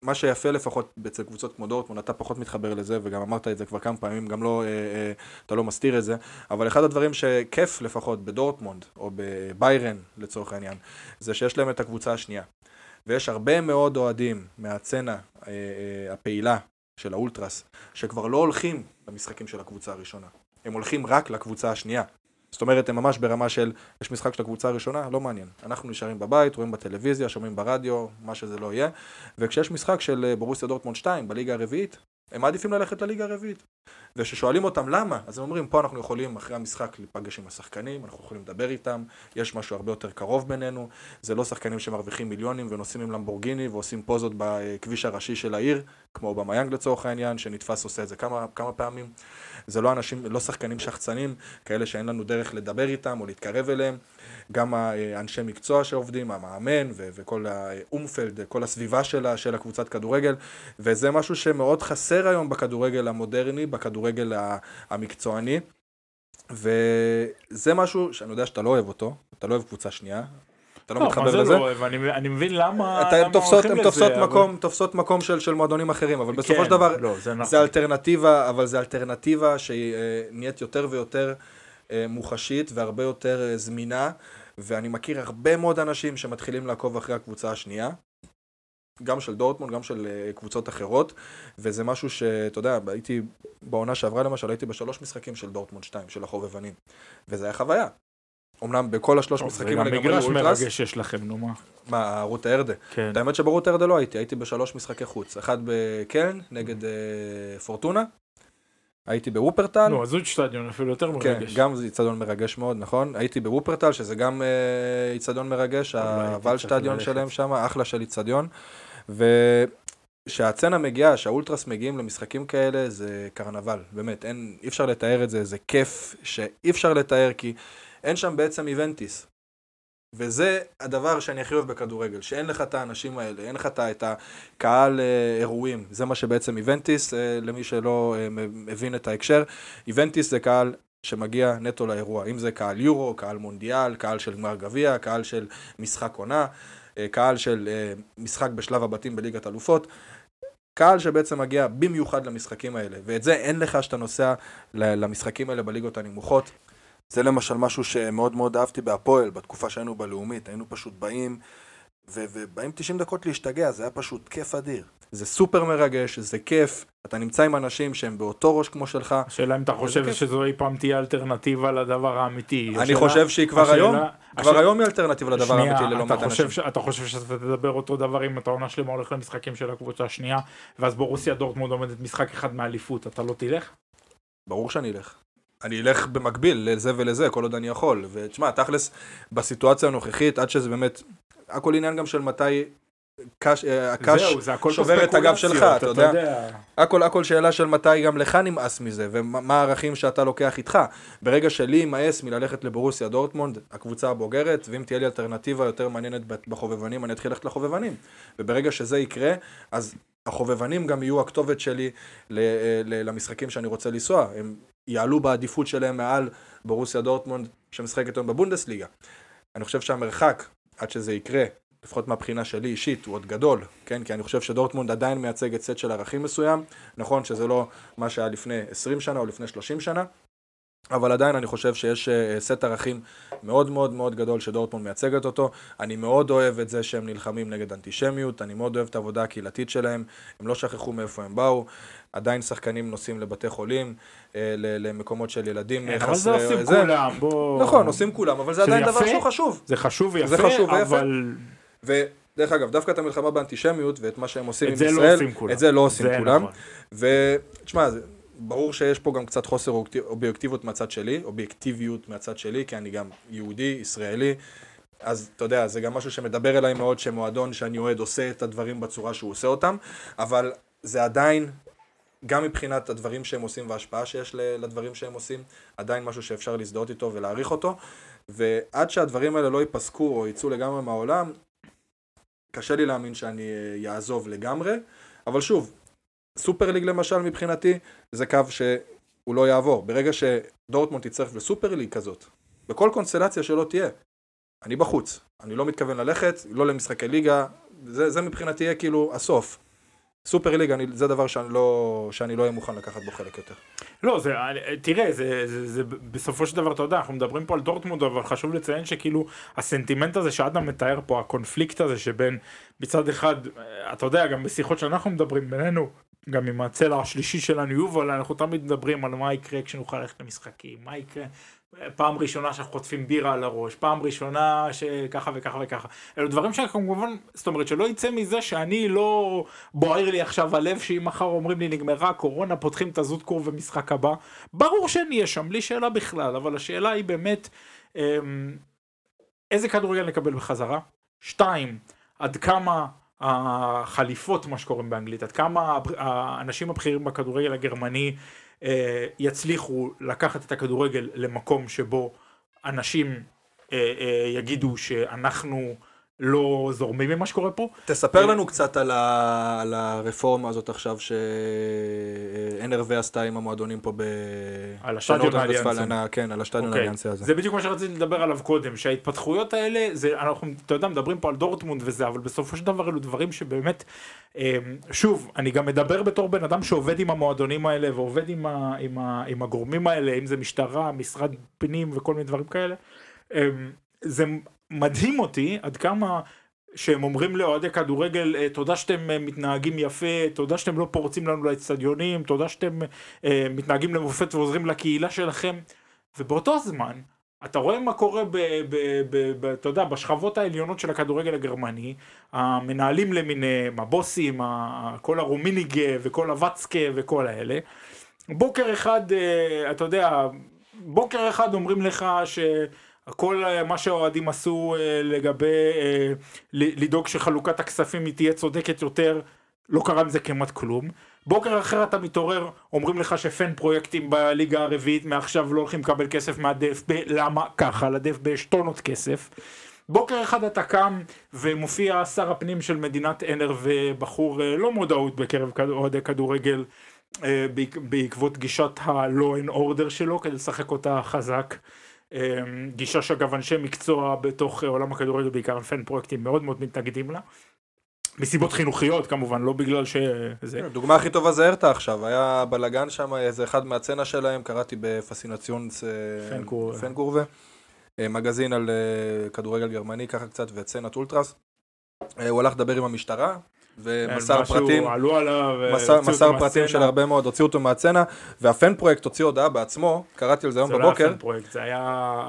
מה שיפה לפחות אצל קבוצות כמו דורטמונד, אתה פחות מתחבר לזה, וגם אמרת את זה כבר כמה פעמים, גם לא, אה, אה, אתה לא מסתיר את זה, אבל אחד הדברים שכיף לפחות בדורטמונד, או בביירן לצורך העניין, זה שיש להם את הקבוצה השנייה. ויש הרבה מאוד אוהדים מהצצנה אה, אה, הפעילה של האולטרס, שכבר לא הולכים למשחקים של הקבוצה הראשונה. הם הולכים רק לקבוצה השנייה. זאת אומרת, הם ממש ברמה של, יש משחק של הקבוצה הראשונה, לא מעניין. אנחנו נשארים בבית, רואים בטלוויזיה, שומעים ברדיו, מה שזה לא יהיה. וכשיש משחק של אה, בורוסיה דורטמונד 2 בליגה הרביעית, הם מעדיפים ללכת לליגה הרביעית. וכששואלים אותם למה, אז הם אומרים, פה אנחנו יכולים אחרי המשחק להיפגש עם השחקנים, אנחנו יכולים לדבר איתם, יש משהו הרבה יותר קרוב בינינו, זה לא שחקנים שמרוויחים מיליונים ונוסעים עם למבורגיני ועושים פוזות בכביש הראשי של העיר, כמו במיינג לצורך העניין, שנתפס עושה את זה כמה, כמה פעמים. זה לא אנשים, לא שחקנים שחצנים, כאלה שאין לנו דרך לדבר איתם או להתקרב אליהם. גם האנשי מקצוע שעובדים, המאמן ו- וכל האומפלד, כל הסביבה של, של הקבוצת כדורגל, וזה משהו שמאוד חסר היום בכדורגל המודרני, בכדורגל המקצועני. וזה משהו שאני יודע שאתה לא אוהב אותו, אתה לא אוהב קבוצה שנייה, אתה לא, לא מתחבר לזה. לא אני, אני מבין למה, אתה, למה תופסות, הולכים לזה. תופסות מקום, אבל... תופסות מקום של, של מועדונים אחרים, אבל בסופו כן, של דבר, לא, זה, נכון. זה אלטרנטיבה, אבל זה אלטרנטיבה שהיא אה, נהיית יותר ויותר אה, מוחשית והרבה יותר אה, זמינה, ואני מכיר הרבה מאוד אנשים שמתחילים לעקוב אחרי הקבוצה השנייה. גם של דורטמונד, גם של uh, קבוצות אחרות, וזה משהו שאתה יודע, הייתי בעונה שעברה למשל, הייתי בשלוש משחקים של דורטמונד 2, של החובבנים, וזה היה חוויה. אמנם בכל השלוש משחקים האלה גם היו אולטרס. וגם מגרש מרגש יש לכם, נו מה. מה, רוטה ארדה. כן. האמת שברוטה ארדה לא הייתי, הייתי בשלוש משחקי חוץ. אחד בקרן נגד uh, פורטונה, הייתי בוופרטל. נו, אז הוא איצטדיון אפילו יותר כן, מרגש. כן, גם זה איצטדיון מרגש מאוד, נכון? הייתי בוופרטל, שזה גם אה, איצטדיון מרגש, הוולשטדיון שלהם שם, אחלה של איצטדיון. וכשהצצנה מגיעה, שהאולטרס מגיעים למשחקים כאלה, זה קרנבל, באמת, אין, אי אפשר לתאר את זה, זה כיף שאי אפשר לתאר, כי אין שם בעצם איבנטיס. וזה הדבר שאני הכי אוהב בכדורגל, שאין לך את האנשים האלה, אין לך את הקהל אה, אירועים, זה מה שבעצם איבנטיס, אה, למי שלא אה, מבין את ההקשר, איבנטיס זה קהל שמגיע נטו לאירוע, אם זה קהל יורו, קהל מונדיאל, קהל של גמר גביע, קהל של משחק עונה, קהל של משחק בשלב הבתים בליגת אלופות, קהל שבעצם מגיע במיוחד למשחקים האלה, ואת זה אין לך שאתה נוסע למשחקים האלה בליגות הנמוכות. זה למשל משהו שמאוד מאוד אהבתי בהפועל, בתקופה שהיינו בלאומית, היינו פשוט באים, ובאים 90 דקות להשתגע, זה היה פשוט כיף אדיר. זה סופר מרגש, זה כיף, אתה נמצא עם אנשים שהם באותו ראש כמו שלך. השאלה אם אתה חושב שזו אי פעם תהיה אלטרנטיבה לדבר האמיתי. אני חושב שהיא כבר היום, כבר היום היא אלטרנטיבה לדבר האמיתי ללא מעט אנשים. אתה חושב שאתה תדבר אותו דבר אם אתה עונה שלמה הולך למשחקים של הקבוצה השנייה, ואז ברוסיה דורטמונד עומדת משחק אחד מאליפות, אתה לא תלך? ברור שאני אלך. אני אלך במקביל לזה ולזה, כל עוד אני יכול. ותשמע, תכלס, בסיטואציה הנוכחית, עד שזה באמת, הכל עניין גם של מתי קש, אה, הקש שובר את הגב שלך, אתה, אתה יודע? יודע. הכל, הכל שאלה של מתי גם לך נמאס מזה, ומה הערכים שאתה לוקח איתך. ברגע שלי יימאס מללכת לבורוסיה דורטמונד, הקבוצה הבוגרת, ואם תהיה לי אלטרנטיבה יותר מעניינת בחובבנים, אני אתחיל ללכת לחובבנים. וברגע שזה יקרה, אז החובבנים גם יהיו הכתובת שלי אה, למשחקים שאני רוצה לנסוע. הם יעלו בעדיפות שלהם מעל ברוסיה דורטמונד שמשחקת היום בבונדסליגה. אני חושב שהמרחק עד שזה יקרה, לפחות מהבחינה שלי אישית, הוא עוד גדול, כן? כי אני חושב שדורטמונד עדיין מייצגת סט של ערכים מסוים. נכון שזה לא מה שהיה לפני 20 שנה או לפני 30 שנה, אבל עדיין אני חושב שיש אה, סט ערכים מאוד מאוד מאוד גדול שדורטמונד מייצגת אותו. אני מאוד אוהב את זה שהם נלחמים נגד אנטישמיות, אני מאוד אוהב את העבודה הקהילתית שלהם, הם לא שכחו מאיפה הם באו. עדיין שחקנים נוסעים לבתי חולים, אה, למקומות של ילדים חסרי... אבל זה עושים כולם, בוא... נכון, עושים כולם, אבל זה עדיין דבר שהוא חשוב. זה חשוב ויפה, זה חשוב אבל... ודרך אגב, דווקא את המלחמה באנטישמיות ואת מה שהם עושים עם ישראל, את זה לא עושים כולם. נכון. ותשמע, ברור שיש פה גם קצת חוסר אובייקטיביות מהצד שלי, אובייקטיביות מהצד שלי, כי אני גם יהודי, ישראלי, אז אתה יודע, זה גם משהו שמדבר אליי מאוד, שמועדון שאני אוהד עושה את הדברים בצורה שהוא עושה אותם, אבל זה עדיין, גם מבחינת הדברים שהם עושים וההשפעה שיש לדברים שהם עושים, עדיין משהו שאפשר להזדהות איתו ולהעריך אותו, ועד שהדברים האלה לא ייפסקו או יצאו לגמרי מהעולם, קשה לי להאמין שאני אעזוב לגמרי, אבל שוב, סופר ליג למשל מבחינתי, זה קו שהוא לא יעבור. ברגע שדורטמונד תצטרף לסופר ליג כזאת, בכל קונסטלציה שלא תהיה, אני בחוץ. אני לא מתכוון ללכת, לא למשחקי ליגה, זה, זה מבחינתי יהיה כאילו הסוף. סופר ליג, אני, זה דבר שאני לא, שאני לא אהיה מוכן לקחת בו חלק יותר. לא, זה, תראה, זה, זה, זה, בסופו של דבר, אתה יודע, אנחנו מדברים פה על דורטמונד, אבל חשוב לציין שכאילו, הסנטימנט הזה שאדם מתאר פה, הקונפליקט הזה שבין, מצד אחד, אתה יודע, גם בשיחות שאנחנו מדברים בינינו, גם עם הצלע השלישי שלנו יובל, אנחנו תמיד מדברים על מה יקרה כשנוכל ללכת למשחקים, מה יקרה פעם ראשונה שאנחנו חוטפים בירה על הראש, פעם ראשונה שככה וככה וככה. אלו דברים שכמובן, זאת אומרת שלא יצא מזה שאני לא בוער לי עכשיו הלב שאם מחר אומרים לי נגמרה קורונה, פותחים את הזוטקור ומשחק הבא. ברור שאני אהיה שם, בלי שאלה בכלל, אבל השאלה היא באמת אמ, איזה כדורגל נקבל בחזרה? שתיים, עד כמה החליפות, מה שקוראים באנגלית, עד כמה האנשים הבכירים בכדורגל הגרמני אה, יצליחו לקחת את הכדורגל למקום שבו אנשים אה, אה, יגידו שאנחנו לא זורמים ממה שקורה פה. תספר לנו קצת על, ה... על הרפורמה הזאת עכשיו ש-NRV עשתה עם המועדונים פה ב... על השטדיון האליאנסי. כן, על השטדיון אוקיי. האליאנסי הזה. זה בדיוק מה שרציתי לדבר עליו קודם, שההתפתחויות האלה, זה, אנחנו, אתה יודע, מדברים פה על דורטמונד וזה, אבל בסופו של דבר אלו דברים שבאמת, אמ, שוב, אני גם מדבר בתור בן אדם שעובד עם המועדונים האלה ועובד עם, ה, עם, ה, עם הגורמים האלה, אם זה משטרה, משרד פנים וכל מיני דברים כאלה. אמ, זה מדהים אותי עד כמה שהם אומרים לאוהדי כדורגל אה, תודה שאתם אה, מתנהגים יפה, תודה שאתם לא פורצים לנו לאצטדיונים, תודה שאתם אה, מתנהגים למופת ועוזרים לקהילה שלכם ובאותו זמן אתה רואה מה קורה ב, ב, ב, ב, אתה יודע, בשכבות העליונות של הכדורגל הגרמני, המנהלים למיניהם, הבוסים, כל הרומיניגה וכל הוואצקה וכל האלה. בוקר אחד, אתה יודע, בוקר אחד אומרים לך ש... כל אה, מה שהאוהדים עשו אה, לגבי אה, לדאוג שחלוקת הכספים היא תהיה צודקת יותר, לא קרה עם זה כמעט כלום. בוקר אחר אתה מתעורר, אומרים לך שפן פרויקטים בליגה הרביעית מעכשיו לא הולכים לקבל כסף מהדף, למה? ככה, לדף יש טונות כסף. בוקר אחד אתה קם ומופיע שר הפנים של מדינת אנר ובחור לא מודעות בקרב אוהדי כדורגל בעקבות גישת ה-law and order שלו כדי לשחק אותה חזק. אמ, גישה שאגב אנשי מקצוע בתוך עולם הכדורגל בעיקר פן פרויקטים מאוד מאוד מתנגדים לה. מסיבות חינוכיות כמובן לא בגלל שזה. דוגמה הכי טובה זה ארתה עכשיו היה בלאגן שם איזה אחד מהצנע שלהם קראתי בפסינציון פנקורבה אה, מגזין על אה, כדורגל גרמני ככה קצת וצנת אולטרס. אה, הוא הלך לדבר עם המשטרה ומסר פרטים, עלו עליו, מסר, מסר פרטים של הרבה מאוד, הוציאו אותו מהצנע, והפן פרויקט הוציא הודעה בעצמו, קראתי על זה היום בבוקר. זה לא היה פן פרויקט, זה היה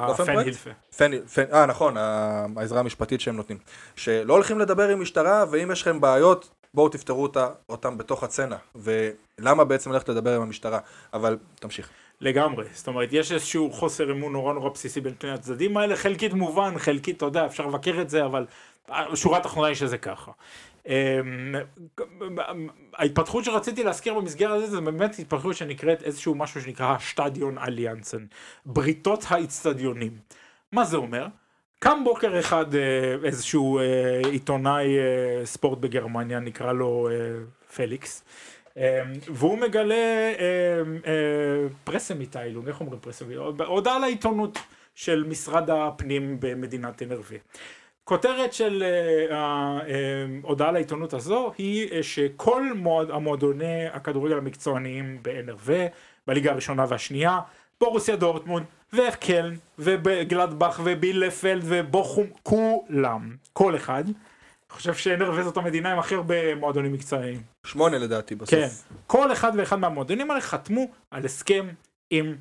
לא הפן הילפה. פן, פן, אה נכון, העזרה המשפטית שהם נותנים. שלא הולכים לדבר עם משטרה, ואם יש לכם בעיות, בואו תפתרו אותה, אותם בתוך הצנע. ולמה בעצם ללכת לדבר עם המשטרה? אבל תמשיך. לגמרי, זאת אומרת יש איזשהו חוסר אמון נורא נורא בסיסי בין שני הצדדים האלה, חלקית מובן, חלקית, אתה יודע, אפשר לבקר את זה, אבל השורה התחתונה היא שזה ככה. אמ, ההתפתחות שרציתי להזכיר במסגרת הזה זה באמת התפתחות שנקראת איזשהו משהו שנקרא Stadionallianzen, בריתות האיצטדיונים. מה זה אומר? קם בוקר אחד אה, איזשהו אה, עיתונאי אה, ספורט בגרמניה נקרא לו פליקס אמ, והוא מגלה Pressemitteilung, איך אומרים Pressemitteilung? הודעה לעיתונות של משרד הפנים במדינת NRV. כותרת של uh, ההודעה לעיתונות הזו היא uh, שכל מועד, המועדוני הכדורגל המקצועניים ב-NRV, בליגה הראשונה והשנייה, בורוסיה דורטמונד וקלן ובגלדבך ובילפלד ובוכום, כולם, כל אחד. אני חושב ש-NRV זאת המדינה עם הכי הרבה מועדונים מקצועיים. שמונה לדעתי בסוף. כן, כל אחד ואחד מהמועדונים האלה חתמו על הסכם עם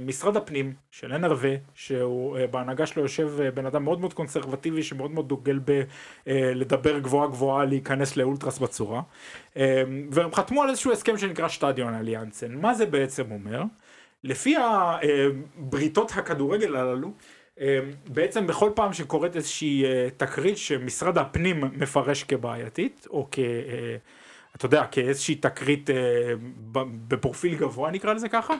משרד הפנים של NRV, שהוא בהנהגה שלו יושב בן אדם מאוד מאוד קונסרבטיבי שמאוד מאוד דוגל בלדבר גבוהה גבוהה להיכנס לאולטרס בצורה, והם חתמו על איזשהו הסכם שנקרא שטדיון אליאנסן. מה זה בעצם אומר? לפי הבריתות הכדורגל הללו, בעצם בכל פעם שקורית איזושהי תקרית שמשרד הפנים מפרש כבעייתית, או כ... אתה יודע, כאיזושהי תקרית אה, בפרופיל גבוה נקרא לזה ככה,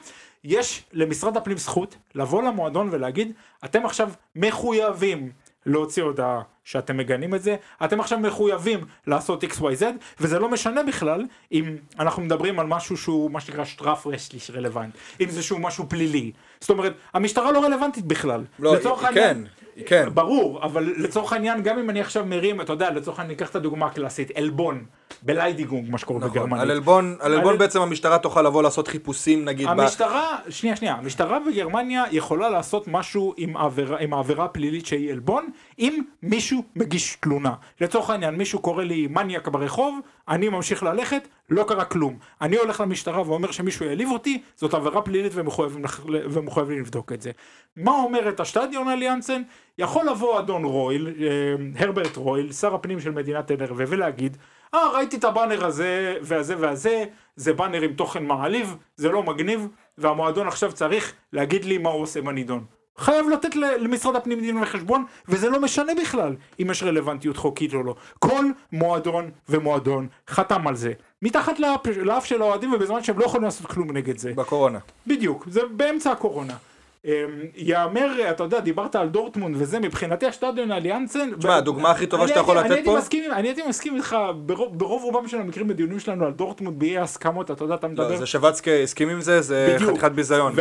יש למשרד הפנים זכות לבוא למועדון ולהגיד, אתם עכשיו מחויבים להוציא הודעה שאתם מגנים את זה, אתם עכשיו מחויבים לעשות XYZ, וזה לא משנה בכלל אם אנחנו מדברים על משהו שהוא מה שנקרא שטראפ רסטליש רלוונט, אם זה שהוא משהו פלילי. זאת אומרת, המשטרה לא רלוונטית בכלל. לא, היא כן. כן. ברור, אבל לצורך העניין, גם אם אני עכשיו מרים, אתה יודע, לצורך העניין, ניקח את הדוגמה הקלאסית, עלבון, בליידיגונג, מה שקורה נכון, בגרמניה. על עלבון, על עלבון על... בעצם המשטרה תוכל לבוא לעשות חיפושים, נגיד. המשטרה, ב... שנייה, שנייה, המשטרה בגרמניה יכולה לעשות משהו עם העבירה, עם העבירה הפלילית שהיא עלבון, אם מישהו מגיש תלונה. לצורך העניין, מישהו קורא לי מניאק ברחוב, אני ממשיך ללכת, לא קרה כלום. אני הולך למשטרה ואומר שמישהו העליב אותי, זאת עבירה פלילית ומחויבים, ומחויבים לבדוק את זה. מה אומרת השטדיון אליאנסן? יכול לבוא אדון רויל, אה, הרברט רויל, שר הפנים של מדינת NRV ולהגיד, אה ראיתי את הבאנר הזה והזה והזה, זה באנר עם תוכן מעליב, זה לא מגניב, והמועדון עכשיו צריך להגיד לי מה הוא עושה בנידון. חייב לתת למשרד הפנים דין וחשבון, וזה לא משנה בכלל אם יש רלוונטיות חוקית או לא. כל מועדון ומועדון חתם על זה. מתחת לאף של האוהדים ובזמן שהם לא יכולים לעשות כלום נגד זה. בקורונה. בדיוק, זה באמצע הקורונה. אמ, יאמר, אתה יודע, דיברת על דורטמונד וזה, מבחינתי השטדיון אליאנסן... תשמע, הדוגמה הכי טובה שאתה יכול לתת פה... אני הייתי מסכים איתך ברוב רובם של המקרים בדיונים שלנו על דורטמונד באי הסכמות, אתה יודע, אתה מדבר... לא, זה שווצקי הסכים עם זה, זה חתיכת ביזיון.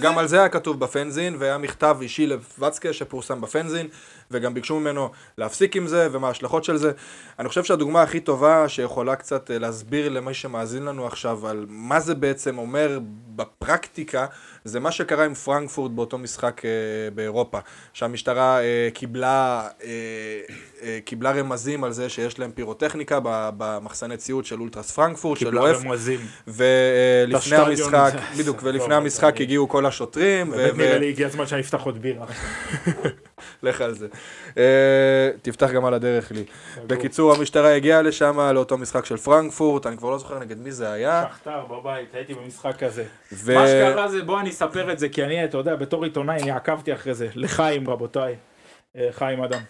גם על זה היה כתוב בפנזין, והיה מכתב אישי לשווצקי שפורסם בפנזין, וגם ביקשו ממנו להפסיק עם זה, ומה ההשלכות של זה. אני חושב שהדוגמה הכי טובה שיכולה קצת אה, להסביר למי שמאזין לנו עכשיו על מה זה בעצם אומר בפרקטיקה, זה מה שקרה עם פרנקפורט באותו משחק אה, באירופה, שהמשטרה אה, קיבלה, אה, אה, קיבלה רמזים על זה שיש להם פירוטכניקה במחסני ציוד של אולטרס פרנקפורט, של אוהף, ולפני המשחק, בדיוק, ולפני המשחק הגיעו כל השוטרים. באמת נראה לי הגיע הזמן שאני אפתח עוד בירה. לך על זה. Uh, תפתח גם על הדרך לי. בקיצור, המשטרה הגיעה לשם, לאותו משחק של פרנקפורט, אני כבר לא זוכר נגד מי זה היה. שכתר בבית, הייתי במשחק הזה. מה שקרה זה, בוא אני אספר את זה, כי אני, אתה יודע, בתור עיתונאי, אני עקבתי אחרי זה. לחיים, רבותיי. Uh, חיים אדם.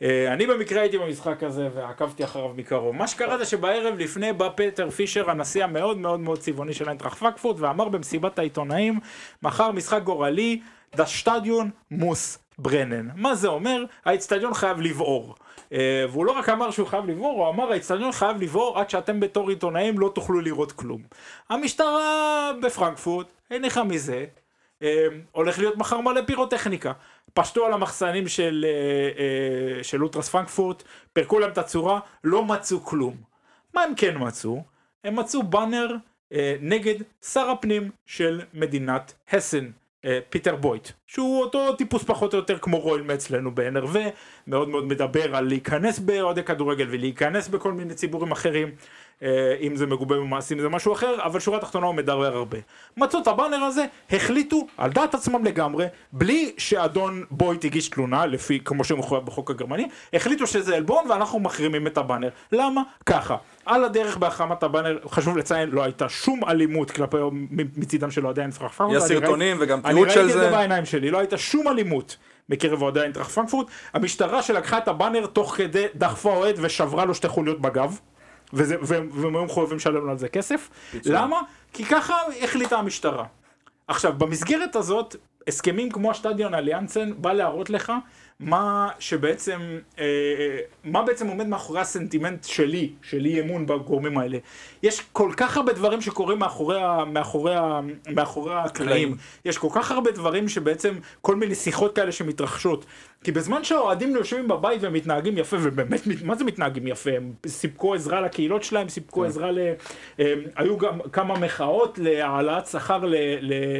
Uh, אני במקרה הייתי במשחק הזה ועקבתי אחריו מקרוב. מה שקרה זה שבערב לפני בא פטר פישר, הנשיא המאוד מאוד מאוד צבעוני של איינטראכט פרנקפורט, ואמר במסיבת העיתונאים, מחר משחק גורלי, דה שטדיון מוס ברנן. מה זה אומר? האצטדיון חייב לבעור. Uh, והוא לא רק אמר שהוא חייב לבעור, הוא אמר האצטדיון חייב לבעור עד שאתם בתור עיתונאים לא תוכלו לראות כלום. המשטרה בפרנקפורט הניחה מזה, uh, הולך להיות מחר מלא פירוטכניקה. פשטו על המחסנים של, uh, uh, של אולטרס פרנקפורט, פירקו להם את הצורה, לא מצאו כלום. מה הם כן מצאו? הם מצאו באנר uh, נגד שר הפנים של מדינת הסן. אה, פיטר בויט, שהוא אותו טיפוס פחות או יותר כמו רויל מאצלנו ב-NRV, מאוד מאוד מדבר על להיכנס באוהדי כדורגל ולהיכנס בכל מיני ציבורים אחרים. אה, אם זה מגובה במעשים זה משהו אחר, אבל שורה תחתונה הוא מדרר הרבה. מצאו את הבאנר הזה, החליטו על דעת עצמם לגמרי, בלי שאדון בויט הגיש תלונה, לפי כמו שמחויב בחוק הגרמני, החליטו שזה עלבון ואנחנו מחרימים את הבאנר. למה? ככה. על הדרך בהחרמת הבאנר, חשוב לציין, לא הייתה שום אלימות כלפי מצידם של אוהדי איינטראכט פרנקפורט. יש סרטונים וגם תיעוד של זה. אני ראיתי את זה בעיניים שלי, לא הייתה שום אלימות. מקרב אוהדי איינטראכט פרנקפורט, המשטרה שלקחה את הבאנר תוך כדי דחפה אוהד ושברה לו שתי חוליות בגב. וזה, והם היו מחויבים לשלם על זה כסף. פיצור. למה? כי ככה החליטה המשטרה. עכשיו, במסגרת הזאת, הסכמים כמו השטדיון אליאנסן בא להראות לך מה שבעצם, אה, מה בעצם עומד מאחורי הסנטימנט שלי, של אי אמון בגורמים האלה. יש כל כך הרבה דברים שקורים מאחורי, מאחורי, מאחורי הקלעים. יש כל כך הרבה דברים שבעצם, כל מיני שיחות כאלה שמתרחשות. כי בזמן שהאוהדים יושבים בבית ומתנהגים יפה, ובאמת, מה זה מתנהגים יפה? הם סיפקו עזרה לקהילות שלהם, סיפקו כן. עזרה ל... היו גם כמה מחאות להעלאת שכר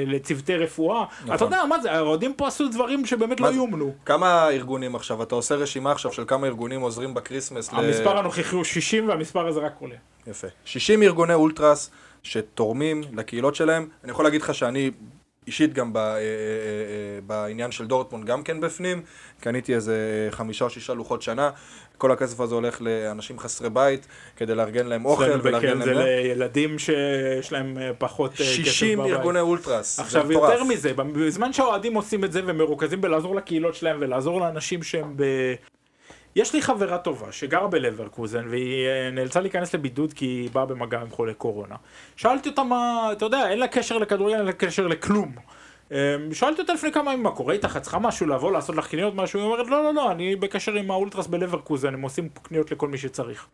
לצוותי רפואה. נכון. אתה יודע, מה זה, האוהדים פה עשו דברים שבאמת לא ייאמנו. כמה ארגונים עכשיו? אתה עושה רשימה עכשיו של כמה ארגונים עוזרים בכריסמס המספר ל... הנוכחי הוא 60 והמספר הזה רק עולה. יפה. 60 ארגוני אולטרס שתורמים לקהילות שלהם. אני יכול להגיד לך שאני אישית גם ב, אה, אה, אה, בעניין של דורטמונד גם כן בפנים, קניתי איזה חמישה או שישה לוחות שנה, כל הכסף הזה הולך לאנשים חסרי בית, כדי לארגן להם אוכל ולארגן להם... זה לילדים שיש להם פחות כסף בבית. 60 ארגוני אולטרס, עכשיו יותר מזה, בזמן שהאוהדים עושים את זה ומרוכזים בלעזור לקהילות שלהם ולעזור לאנשים שהם ב... יש לי חברה טובה שגרה בלברקוזן והיא אה, נאלצה להיכנס לבידוד כי היא באה במגע עם חולי קורונה. שאלתי אותה מה, אתה יודע, אין לה קשר לכדורגל, אין לה קשר לכלום. אמ, שאלתי אותה לפני כמה ימים מה קורה איתך, את צריכה משהו לבוא לעשות לך קניות משהו, היא אומרת לא לא לא, אני בקשר עם האולטרס בלברקוזן, הם עושים קניות לכל מי שצריך.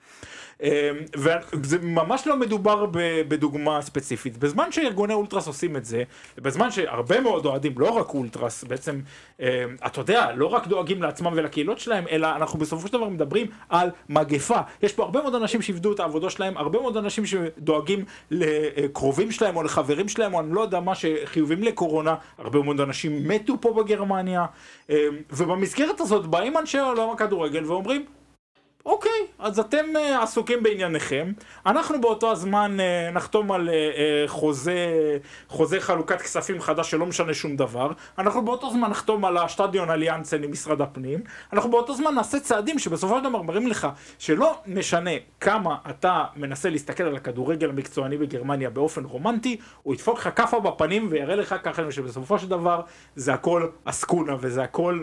אמ, וזה ממש לא מדובר בדוגמה ספציפית. בזמן שארגוני אולטרס עושים את זה, בזמן שהרבה מאוד אוהדים, לא רק אולטרס, בעצם, אמ, אתה יודע, לא רק דואגים לעצמם ולקהילות שלהם, אלא אנחנו בסופו של דבר מדברים על מגפה. יש פה הרבה מאוד אנשים שאיבדו את העבודה שלהם, הרבה מאוד אנשים שדואגים לקרובים שלהם או לחברים שלהם, או אני לא יודע מה, שחיובים לקורונה, הרבה מאוד אנשים מתו פה בגרמניה, אמ, ובמסגרת הזאת באים אנשי עולם הכדורגל ואומרים, אוקיי, אז אתם uh, עסוקים בענייניכם, אנחנו באותו הזמן uh, נחתום על uh, חוזה, חוזה חלוקת כספים חדש שלא משנה שום דבר, אנחנו באותו זמן נחתום על השטדיון אליאנסן עם משרד הפנים, אנחנו באותו זמן נעשה צעדים שבסופו של דבר מראים לך שלא משנה כמה אתה מנסה להסתכל על הכדורגל המקצועני בגרמניה באופן רומנטי, הוא ידפוק לך כאפה בפנים ויראה לך ככה שבסופו של דבר זה הכל עסקונה וזה הכל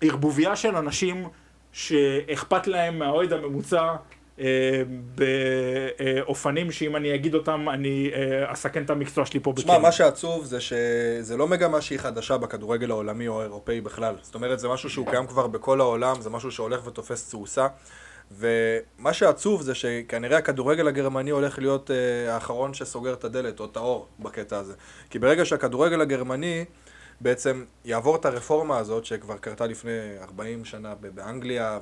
ערבוביה של אנשים שאכפת להם מהאוהד הממוצע אה, באופנים שאם אני אגיד אותם אני אה, אסכן את המקצוע שלי פה בכלל. שמע, מה שעצוב זה שזה לא מגמה שהיא חדשה בכדורגל העולמי או האירופאי בכלל. זאת אומרת, זה משהו שהוא קיים כבר בכל העולם, זה משהו שהולך ותופס תאוסה. ומה שעצוב זה שכנראה הכדורגל הגרמני הולך להיות אה, האחרון שסוגר את הדלת או את האור בקטע הזה. כי ברגע שהכדורגל הגרמני בעצם יעבור את הרפורמה הזאת שכבר קרתה לפני 40 שנה באנגליה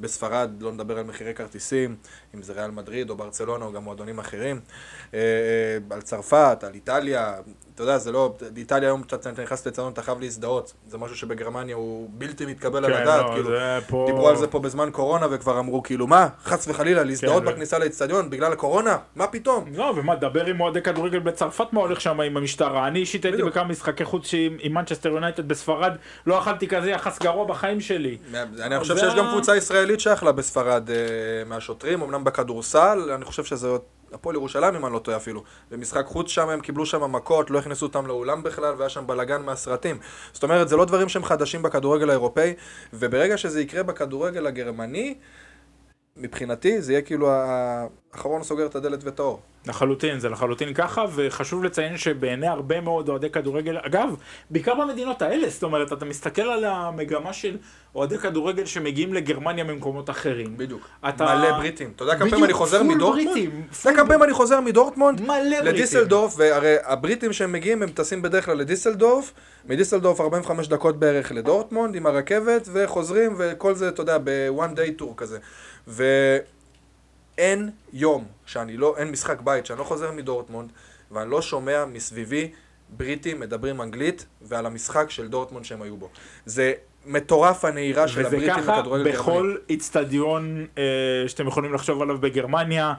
ובספרד, לא נדבר על מחירי כרטיסים, אם זה ריאל מדריד או ברצלונה או גם מועדונים אחרים, אה, אה, על צרפת, על איטליה, אתה יודע, זה לא, באיטליה היום אתה נכנס לציון, אתה חייב להזדהות, זה משהו שבגרמניה הוא בלתי מתקבל כן, על הדעת, לא, כאילו, פה... דיברו על זה פה בזמן קורונה וכבר אמרו כאילו, מה, חס וחלילה, להזדהות כן, בכניסה ו... לאצטדיון בגלל הקורונה? מה פתאום? לא, ומה, דבר עם אוהדי כדורגל בצרפת מה הולך שם עם המשטרה, אני אישית הייתי בכמה משחקי חוץ עם מנצ'סטר יונייטד בספרד, לא אכלתי כזה יחס גרוע בחיים שלי. אני חושב שיש גם קבוצה ישראלית שאכלה בספרד אה, מהשוטרים, אמנם בכדורסל, אני חושב שזה הפועל ירושלים אם אני לא טועה אפילו. במשחק חוץ שם הם קיבלו שם מכות, לא הכניסו אותם לאולם בכלל, והיה שם בלאגן מהסרטים. זאת אומרת, זה לא דברים שהם חדשים בכדורגל האירופאי, וברגע שזה יקרה בכדורגל הגרמני, מבחינתי זה יהיה כאילו האחרון סוגר את הדלת ואת האור. לחלוטין, זה לחלוטין ככה, וחשוב לציין שבעיני הרבה מאוד אוהדי כדורגל, אגב, בעיקר במדינות האלה, זאת אומרת, אתה מסתכל על המגמה של אוהדי כדורגל שמגיעים לגרמניה ממקומות אחרים. בדיוק. אתה... מלא בריטים. אתה יודע כמה פעמים אני חוזר מדורטמונד? אתה יודע כמה פעמים אני חוזר מדורטמונד? מלא בריטים. לדיסלדורף, והרי הבריטים שהם מגיעים, הם טסים בדרך כלל לדיסלדורף, מדיסלדורף 45 דקות בערך לדורטמונד עם הרכבת, וחוזרים, וכל זה, אתה יודע, ב-one day tour כזה. ואין יום שאני לא, אין משחק בית שאני לא חוזר מדורטמונד ואני לא שומע מסביבי בריטים מדברים אנגלית ועל המשחק של דורטמונד שהם היו בו. זה מטורף הנהירה של הבריטים בכדורגל גרמני. וזה ככה בכל איצטדיון אה, שאתם יכולים לחשוב עליו בגרמניה.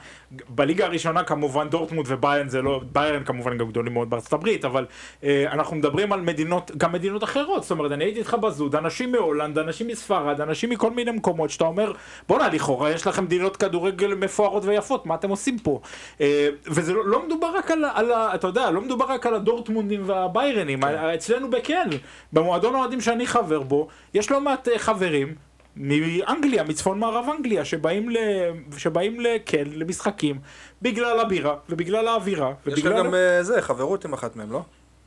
בליגה הראשונה כמובן דורטמונד וביירן זה לא, ביירן כמובן גם גדולים מאוד בארצות הברית, אבל אה, אנחנו מדברים על מדינות, גם מדינות אחרות. זאת אומרת, אני הייתי איתך בזוד, אנשים מהולנד, אנשים מספרד, אנשים מכל מיני מקומות שאתה אומר, בואנה, לכאורה יש לכם מדינות כדורגל מפוארות ויפות, מה אתם עושים פה? אה, וזה לא, לא מדובר רק על, על, אתה יודע, לא מדובר רק על הדורטמונדים והביירנים, כן. אצלנו בכן, במועדון האוהדים שאני חבר בו, יש לא מעט אה, חברים מאנגליה, מצפון מערב אנגליה, שבאים, ל... שבאים לכן, למשחקים, בגלל הבירה ובגלל האווירה. יש לך גם אה, זה, חברות עם אחת מהם, לא?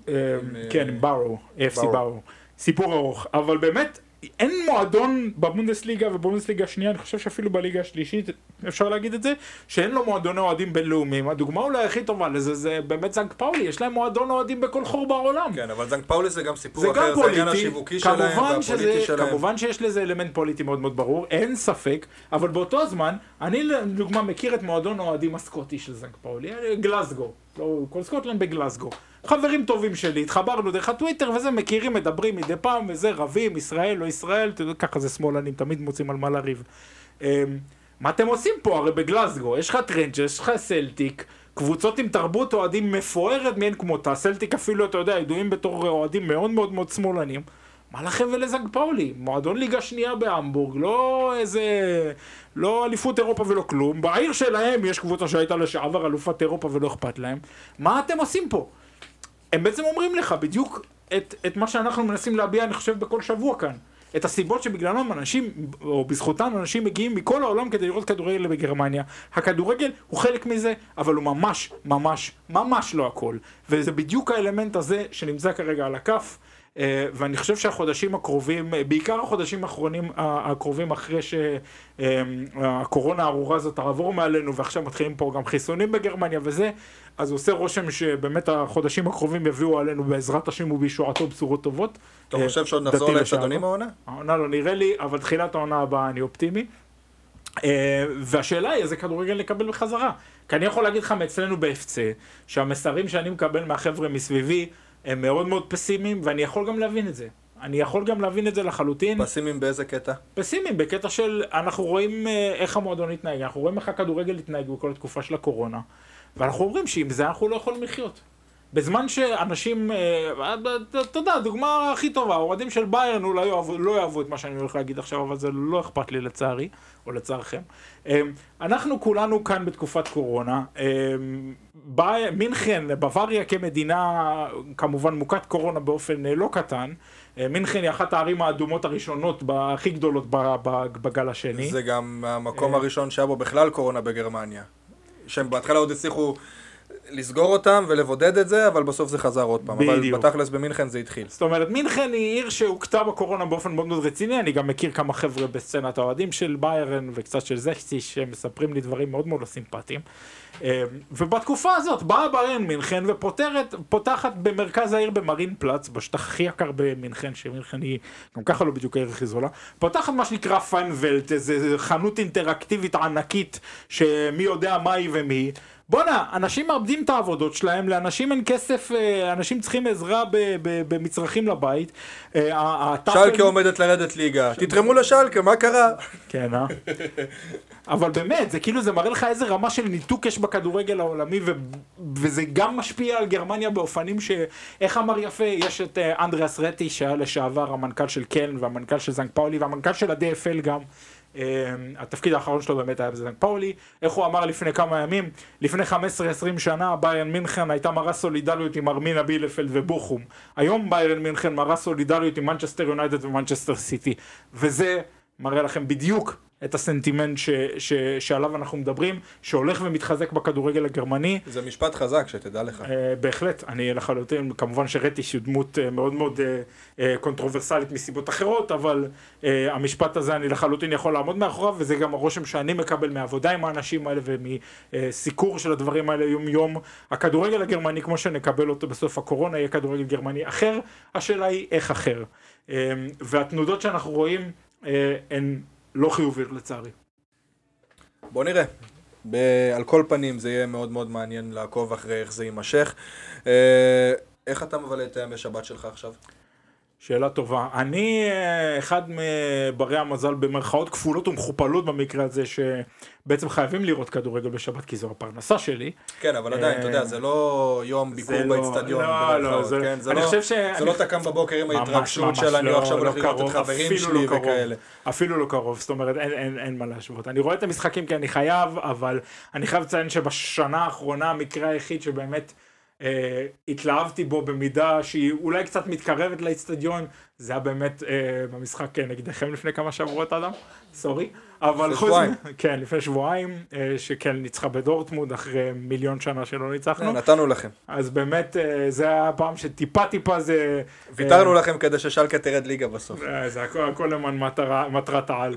אה, כן, עם בארו, AFC בארו. סיפור ארוך, אבל באמת, אין מועדון בבונדסליגה ובבונדסליגה השנייה, אני חושב שאפילו בליגה השלישית, אפשר להגיד את זה, שאין לו מועדוני אוהדים בינלאומיים. הדוגמה אולי הכי טובה לזה זה באמת סנקט פאולי, יש להם מועדון אוהדים בכל חור בעולם. כן, אבל סנקט פאולי זה גם סיפור זה אחר, גם זה העניין השיווקי שלהם והפוליטי שלהם. כמובן שיש לזה אלמנט פוליטי מאוד מאוד ברור, אין ספק, אבל באותו הזמן, אני לדוגמה מכיר את מועדון האוהדים הסקוטי של סנקט פאולי, גלסגו, לא, כל סקוטלנד בגלסגו. חברים טובים שלי, התחברנו דרך הטוויטר וזה, מכירים, מדברים מדי פעם וזה, רבים, ישראל, לא ישראל, ככה זה שמאלנים, תמיד מוצאים על מה לריב. אמ, מה אתם עושים פה? הרי בגלסגו, יש לך טרנג'ר, יש לך סלטיק, קבוצות עם תרבות אוהדים מפוארת מאין כמותה, סלטיק אפילו, אתה יודע, ידועים בתור אוהדים מאוד מאוד מאוד שמאלנים. מה לכם ולסנקט פאולי? מועדון ליגה שנייה בהמבורג, לא איזה... לא אליפות אירופה ולא כלום. בעיר שלהם יש קבוצה שהייתה לשעבר אלופת אירופה ולא אכפת להם. מה אתם עושים פה? הם בעצם אומרים לך בדיוק את, את מה שאנחנו מנסים להביע, אני חושב, בכל שבוע כאן. את הסיבות שבגללם אנשים, או בזכותם אנשים מגיעים מכל העולם כדי לראות כדורגל בגרמניה. הכדורגל הוא חלק מזה, אבל הוא ממש, ממש, ממש לא הכל. וזה בדיוק האלמנט הזה שנמצא כרגע על הכף. אה, ואני חושב שהחודשים הקרובים, אה, בעיקר החודשים האחרונים, הקרובים אחרי שהקורונה הארורה הזאת תעבור מעלינו ועכשיו מתחילים פה גם חיסונים בגרמניה וזה, אז עושה רושם שבאמת החודשים הקרובים יביאו עלינו בעזרת השם ובישועתו בשורות טובות. אתה חושב שעוד נחזור לאצטדיונים העונה? העונה לא נראה לי, אבל תחילת העונה הבאה אני אופטימי. אה, והשאלה היא איזה כדורגל נקבל בחזרה. כי אני יכול להגיד לך מאצלנו ב-FC, שהמסרים שאני מקבל מהחבר'ה מסביבי, הם מאוד מאוד פסימיים, ואני יכול גם להבין את זה. אני יכול גם להבין את זה לחלוטין. פסימיים באיזה קטע? פסימיים, בקטע של אנחנו רואים אה, איך המועדון התנהג, אנחנו רואים איך הכדורגל התנהג בכל התקופה של הקורונה, ואנחנו אומרים שעם זה אנחנו לא יכולים לחיות. בזמן שאנשים, אה, אתה יודע, הדוגמה הכי טובה, האוהדים של ביירן אולי לא, יאהבו את מה שאני הולך להגיד עכשיו, אבל זה לא אכפת לי לצערי, או לצערכם. אה, אנחנו כולנו כאן בתקופת קורונה, אה, מינכן, בוואריה כמדינה, כמובן מוכת קורונה באופן לא קטן. מינכן היא אחת הערים האדומות הראשונות, הכי גדולות בגל השני. זה גם המקום הראשון שהיה בו בכלל קורונה בגרמניה. שהם בהתחלה עוד הצליחו לסגור אותם ולבודד את זה, אבל בסוף זה חזר עוד פעם. בדיוק. אבל בתכלס במינכן זה התחיל. זאת אומרת, מינכן היא עיר שהוכתה בקורונה באופן מאוד מאוד רציני, אני גם מכיר כמה חבר'ה בסצנת האוהדים של ביירן וקצת של זכסי, שמספרים לי דברים מאוד מאוד לא סימפטיים. אה, ובתקופה הזאת באה ביירן מינכן ופותרת, פותחת במרכז העיר במרין פלאץ, בשטח הכי יקר במינכן, שמינכן היא גם ככה לא בדיוק העיר הכי זולה, פותחת מה שנקרא פיינבלט, איזה חנות אינטראקטיבית ענקית, שמי יודע מה היא ומי. בואנה, אנשים מאבדים את העבודות שלהם, לאנשים אין כסף, אה, אנשים צריכים עזרה במצרכים לבית. אה, שלקה עומדת לרדת ליגה, תתרמו לשלקה, מה קרה? כן, אה? אבל באמת, זה כאילו, זה מראה לך איזה רמה של ניתוק יש בכדורגל העולמי, וזה גם משפיע על גרמניה באופנים ש... איך אמר יפה, יש את אה, אנדריאס רטיג, שהיה לשעבר המנכ"ל של קלן, והמנכ"ל של סנקט פאולי, והמנכ"ל של ה-DFL גם. אמ, התפקיד האחרון שלו באמת היה בסנקט פאולי, איך הוא אמר לפני כמה ימים, לפני 15-20 שנה ביירן מינכן הייתה מראה סולידריות עם ארמיניה בילפלד ובוכום, היום ביירן מינכן מראה סולידריות עם מנצ'סטר יונייטד ומנצ'סטר סיטי, וזה מראה לכם בדיוק את הסנטימנט ש, ש, שעליו אנחנו מדברים, שהולך ומתחזק בכדורגל הגרמני. זה משפט חזק, שתדע לך. אה, בהחלט, אני לחלוטין, כמובן שרטיג הוא דמות אה, מאוד מאוד אה, אה, קונטרוברסלית מסיבות אחרות, אבל אה, המשפט הזה אני לחלוטין יכול לעמוד מאחוריו, וזה גם הרושם שאני מקבל מעבודה עם האנשים האלה ומסיקור של הדברים האלה יום יום. הכדורגל הגרמני, כמו שנקבל אותו בסוף הקורונה, יהיה כדורגל גרמני אחר, השאלה היא איך אחר. אה, והתנודות שאנחנו רואים אה, הן... לא חיובית לצערי. בוא נראה. ב- על כל פנים זה יהיה מאוד מאוד מעניין לעקוב אחרי איך זה יימשך. אה, איך אתה מבלה את הימי שבת שלך עכשיו? שאלה טובה. אני אה, אחד מברי המזל במרכאות כפולות ומכופלות במקרה הזה, שבעצם חייבים לראות כדורגל בשבת כי זו הפרנסה שלי. כן, אבל עדיין, אתה יודע, אה, זה לא יום ביקור לא- באצטדיון. לא, לא, זה כן, לא, זה לא אתה קם בבוקר עם ההתרגשות של אני לא, עכשיו הולך לראות את חברים שלי וכאלה. אפילו לא קרוב, זאת אומרת, אין מה להשוות. אני רואה את המשחקים כי אני חייב, אבל אני חייב לציין שבשנה האחרונה המקרה היחיד שבאמת... Uh, התלהבתי בו במידה שהיא אולי קצת מתקרבת לאיצטדיון, זה היה באמת uh, במשחק אה, נגדכם לפני כמה שבועות אדם, סורי. אבל חוץ כן, לפני שבועיים, uh, שכן ניצחה בדורטמונד אחרי מיליון שנה שלא ניצחנו. נתנו לכם. אז באמת, uh, זה היה הפעם שטיפה טיפה זה... ויתרנו לכם כדי ששלקה תרד ליגה בסוף. זה הכל, למען מטרת העל.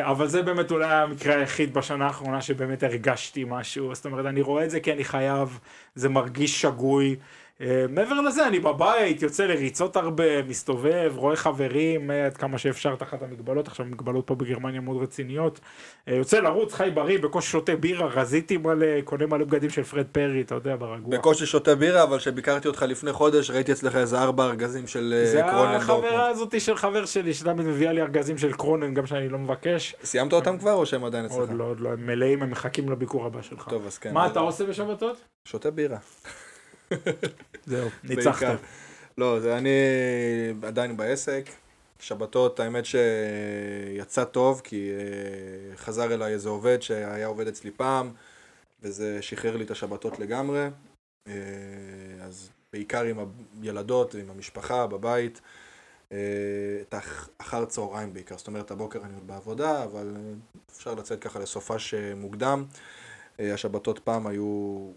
אבל זה באמת אולי המקרה היחיד בשנה האחרונה שבאמת הרגשתי משהו. זאת אומרת, אני רואה את זה כי אני חייב, זה מרגיש שגוי. אה, מעבר לזה, אני בבית, יוצא לריצות הרבה, מסתובב, רואה חברים, אה, עד כמה שאפשר תחת המגבלות, עכשיו מגבלות פה בגרמניה מאוד רציניות. אה, יוצא לרוץ, חי בריא, בקושי שותה בירה, רזיתי מלא, קונה מלא בגדים של פרד פרי, אתה יודע, ברגוע. בקושי שותה בירה, אבל כשביקרתי אותך לפני חודש, ראיתי אצלך איזה ארבע ארגזים של אה, זה קרונן החברה. הזאתי של חבר שלי, שתמיד מביאה לי ארגזים של קרונן, גם שאני לא מבקש. סיימת אותם כבר, או שהם עדיין אצלך? עוד לא, עוד לא, הם מלאים, הם מחכים לביקור הבא שלך. טוב, אז כן. מה אתה עושה בשבתות? שותה בירה. זהו, ניצחת. לא, זה אני עדיין בעסק. שבתות, האמת שיצא טוב, כי אה, חזר אליי איזה עובד שהיה עובד אצלי פעם, וזה שחרר לי את השבתות לגמרי. אה, אז בעיקר עם הילדות ועם המשפחה בבית. אה, את אחר צהריים בעיקר, זאת אומרת הבוקר אני עוד בעבודה, אבל אפשר לצאת ככה לסופש אה, מוקדם. אה, השבתות פעם היו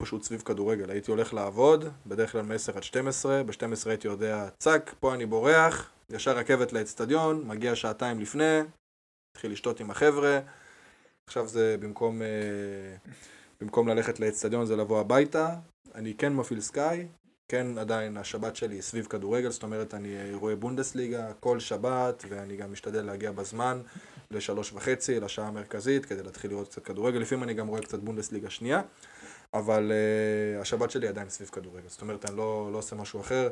פשוט סביב כדורגל. הייתי הולך לעבוד, בדרך כלל מ-10 עד 12, ב-12 הייתי יודע, צק, פה אני בורח, ישר רכבת לאצטדיון, מגיע שעתיים לפני, התחיל לשתות עם החבר'ה. עכשיו זה במקום, אה, במקום ללכת לאצטדיון זה לבוא הביתה. אני כן מפעיל סקאי, כן עדיין השבת שלי היא סביב כדורגל, זאת אומרת אני אה, רואה בונדסליגה כל שבת, ואני גם משתדל להגיע בזמן לשלוש וחצי, לשעה המרכזית, כדי להתחיל לראות קצת כדורגל. לפעמים אני גם רואה קצת בונדסליגה שנייה. אבל uh, השבת שלי עדיין סביב כדורגל, זאת אומרת אני לא, לא עושה משהו אחר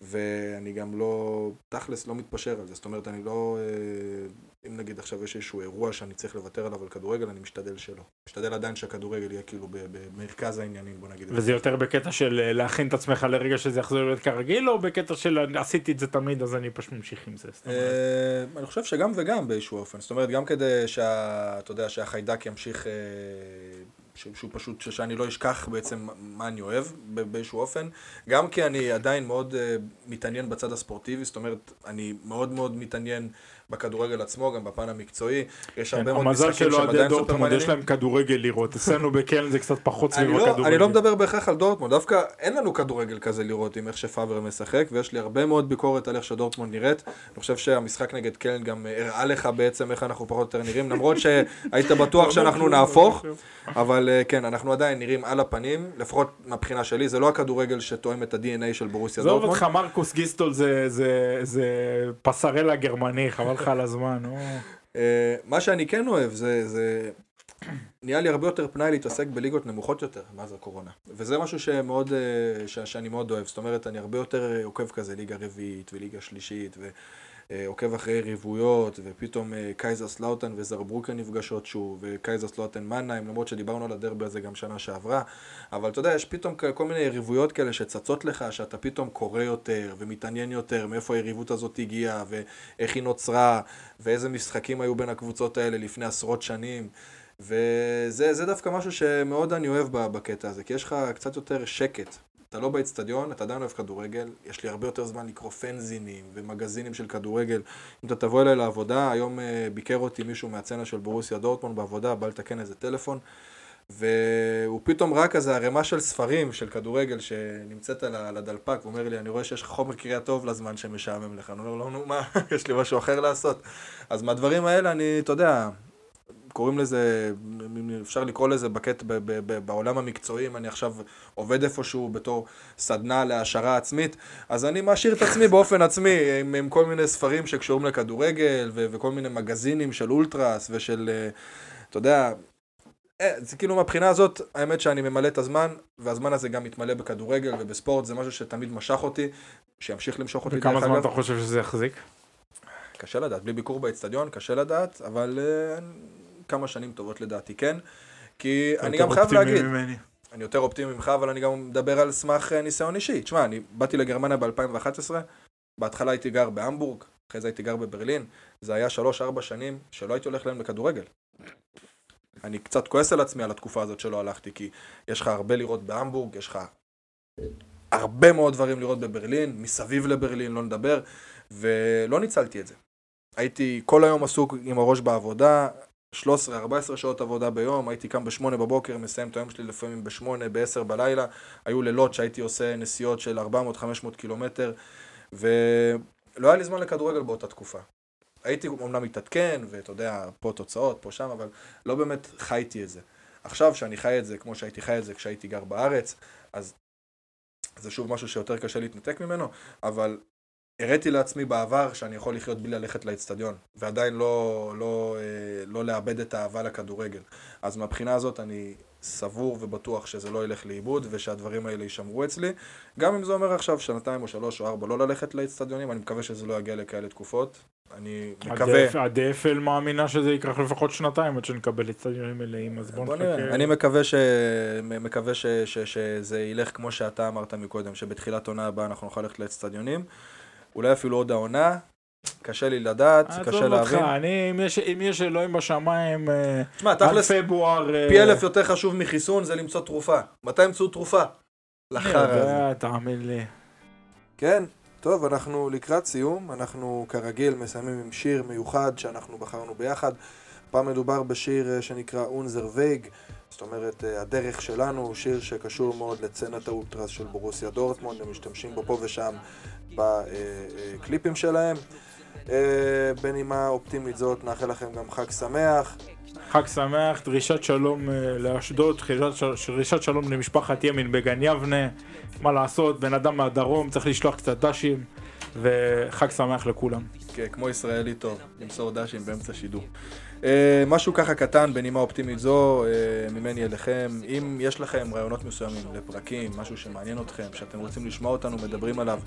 ואני גם לא, תכלס לא מתפשר על זה, זאת אומרת אני לא, uh, אם נגיד עכשיו יש איזשהו אירוע שאני צריך לוותר עליו על כדורגל, אני משתדל שלא. משתדל עדיין שהכדורגל יהיה כאילו במרכז העניינים, בוא נגיד. וזה יותר בקטע של אה, להכין את עצמך לרגע שזה יחזור להיות כרגיל, או בקטע של עשיתי את זה תמיד אז אני פשוט ממשיך עם זה? אני חושב שגם וגם באיזשהו אופן, זאת אומרת גם כדי שה... אתה יודע, שהחיידק ימשיך, שהוא פשוט, שאני לא אשכח בעצם מה אני אוהב באיזשהו אופן, גם כי אני עדיין מאוד אה, מתעניין בצד הספורטיבי, זאת אומרת, אני מאוד מאוד מתעניין בכדורגל עצמו, גם בפן המקצועי, יש הרבה מאוד כן, המזל משחקים של שהם אוהדי עדיין סופר דורטמונד יש מעניינים. להם כדורגל לראות, אצלנו בקלן זה קצת פחות סביב לא, הכדורגל. אני לא מדבר בהכרח על דורטמונד, דווקא אין לנו כדורגל כזה לראות עם איך שפאבר משחק, ויש לי הרבה מאוד ביקורת על איך שדורטמונד נראית. אני חושב שהמשחק נגד קלן גם אה, הראה לך בעצם איך אנחנו פחות או יותר נראים, למרות שהיית בטוח שאנחנו נהפוך, אבל אה, כן, אנחנו עדיין נראים על הפנים, לפחות מהבחינה שלי, זה לא הכדורגל שתואם את ה-DNA של בורוסיה עזוב דורטמונד. אותך מרקוס גיסטול זה פסרלה גרמני, חבל לך על הזמן. נו. אה, מה שאני כן אוהב זה, זה... נהיה לי הרבה יותר פנאי להתעסק בליגות נמוכות יותר מאז הקורונה. וזה משהו שמאוד, אה, ש- שאני מאוד אוהב. זאת אומרת, אני הרבה יותר עוקב כזה ליגה רביעית וליגה שלישית, ועוקב אחרי יריבויות, ופתאום אה, קייזרסלאוטרן וזארבריקן נפגשות שוב, וקייזרסלאוטרן מנהיים, למרות שדיברנו על הדרבי הזה גם שנה שעברה. אבל אתה יודע, יש פתאום כל מיני יריבויות כאלה שצצות לך, שאתה פתאום קורא יותר, ומתעניין יותר, מאיפה היריבות הזאת הגיעה, ואיך היא נוצרה, ואיזה משחקים היו בין הקבוצות האלה לפני עשרות שנים. וזה זה דווקא משהו שמאוד אני אוהב בקטע הזה, כי יש לך קצת יותר שקט. אתה לא באצטדיון, אתה עדיין אוהב כדורגל, יש לי הרבה יותר זמן לקרוא פנזינים ומגזינים של כדורגל. אם אתה תבוא אליי לעבודה, היום אה, ביקר אותי מישהו מהצצנה של בורוסיה דורטמונד בעבודה, בא לתקן איזה טלפון, והוא פתאום ראה כזה ערימה של ספרים של כדורגל שנמצאת על הדלפק, הוא אומר לי, אני רואה שיש לך חומר קריאה טוב לזמן שמשעמם לך. אני אומר לו, נו מה, יש לי משהו אחר לעשות. אז מהדברים האלה אני, אתה יודע, קוראים לזה, אפשר לקרוא לזה בקט, ב, ב, ב, בעולם המקצועי, אם אני עכשיו עובד איפשהו בתור סדנה להעשרה עצמית, אז אני מעשיר את עצמי באופן עצמי, עם, עם כל מיני ספרים שקשורים לכדורגל, ו, וכל מיני מגזינים של אולטרס ושל, אה, אתה יודע, אה, זה כאילו מהבחינה הזאת, האמת שאני ממלא את הזמן, והזמן הזה גם מתמלא בכדורגל ובספורט, זה משהו שתמיד משך אותי, שימשיך למשוך אותי וכמה זמן. אתה חושב שזה יחזיק? קשה לדעת, בלי ביקור באצטדיון, קשה לדעת, אבל uh, כמה שנים טובות לדעתי כן. כי אני גם חייב להגיד, ממני. אני יותר אופטימי ממך, אבל אני גם מדבר על סמך אה, ניסיון אישי. תשמע, אני באתי לגרמניה ב-2011, בהתחלה הייתי גר בהמבורג, אחרי זה הייתי גר בברלין, זה היה 3-4 שנים שלא הייתי הולך להם לכדורגל. אני קצת כועס על עצמי על התקופה הזאת שלא הלכתי, כי יש לך הרבה לראות בהמבורג, יש לך הרבה מאוד דברים לראות בברלין, מסביב לברלין, לא נדבר, ולא ניצלתי את זה. הייתי כל היום עסוק עם הראש בעבודה, 13-14 שעות עבודה ביום, הייתי קם ב-8 בבוקר, מסיים את היום שלי לפעמים ב-8, ב-10 בלילה, היו לילות שהייתי עושה נסיעות של 400-500 קילומטר, ולא היה לי זמן לכדורגל באותה תקופה. הייתי אומנם מתעדכן, ואתה יודע, פה תוצאות, פה שם, אבל לא באמת חייתי את זה. עכשיו שאני חי את זה כמו שהייתי חי את זה כשהייתי גר בארץ, אז זה שוב משהו שיותר קשה להתנתק ממנו, אבל הראיתי לעצמי בעבר שאני יכול לחיות בלי ללכת לאצטדיון, ועדיין לא, לא, אה, לא לאבד את האהבה לכדורגל. אז מהבחינה הזאת אני סבור ובטוח שזה לא ילך לאיבוד ושהדברים האלה יישמרו אצלי. גם אם זה אומר עכשיו שנתיים או שלוש או ארבע לא ללכת לאצטדיונים, אני מקווה שזה לא יגיע לכאלה תקופות. אני מקווה... הדפל מאמינה שזה ייקח לפחות שנתיים עד שנקבל אצטדיונים מלאים, אז בוא נחכה. אני מקווה, ש... מקווה ש... ש... שזה ילך כמו שאתה אמרת מקודם, שבתחילת עונה הבאה אנחנו נוכל ללכת לאצטדיונים. אולי אפילו עוד העונה, קשה לי לדעת, קשה להבין. אני, אם יש, אם יש אלוהים בשמיים, תשמע, תכלס, פברואר... פי אלף יותר חשוב מחיסון זה למצוא תרופה. מתי ימצאו תרופה? לחרא הזה. תאמין לי. כן, טוב, אנחנו לקראת סיום, אנחנו כרגיל מסיימים עם שיר מיוחד שאנחנו בחרנו ביחד. פעם מדובר בשיר שנקרא אונזר וייג, זאת אומרת, הדרך שלנו, שיר שקשור מאוד לצנת האולטרס של בורוסיה דורטמונד, הם משתמשים בו פה ושם בקליפים שלהם. אה, בנימה אופטימית זאת, נאחל לכם גם חג שמח. חג שמח, דרישת שלום אה, לאשדוד, דרישת שלום למשפחת ימין בגן יבנה. מה לעשות, בן אדם מהדרום צריך לשלוח קצת דשים, וחג שמח לכולם. כן, כמו ישראלי טוב, למסור דשים באמצע שידור. Uh, משהו ככה קטן בנימה אופטימית זו, uh, ממני אליכם. אם יש לכם רעיונות מסוימים לפרקים, משהו שמעניין אתכם, שאתם רוצים לשמוע אותנו מדברים עליו,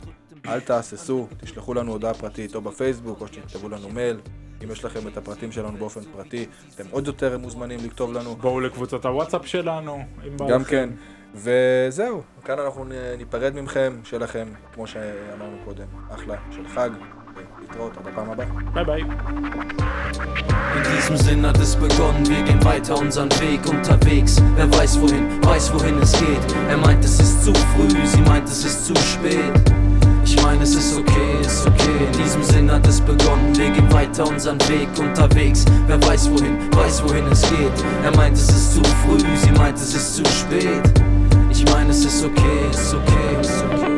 אל תהססו, תשלחו לנו הודעה פרטית או בפייסבוק או שתכתבו לנו מייל. אם יש לכם את הפרטים שלנו באופן פרטי, אתם עוד יותר מוזמנים לכתוב לנו. בואו לקבוצת הוואטסאפ שלנו, אם בא גם לכם. כן. וזהו, כאן אנחנו ניפרד מכם, שיהיה לכם, כמו שאמרנו קודם, אחלה של חג. Bye bye. In diesem Sinn hat es begonnen, wir gehen weiter unseren Weg unterwegs. Wer weiß wohin, weiß wohin es geht. Er meint, es ist zu früh, sie meint, es ist zu spät. Ich meine, es ist okay, ist okay. In diesem Sinn hat es begonnen, wir gehen weiter unseren Weg unterwegs. Wer weiß wohin, weiß wohin es geht. Er meint, es ist zu früh, sie meint, es ist zu spät. Ich meine, es ist okay, ist okay, ist okay.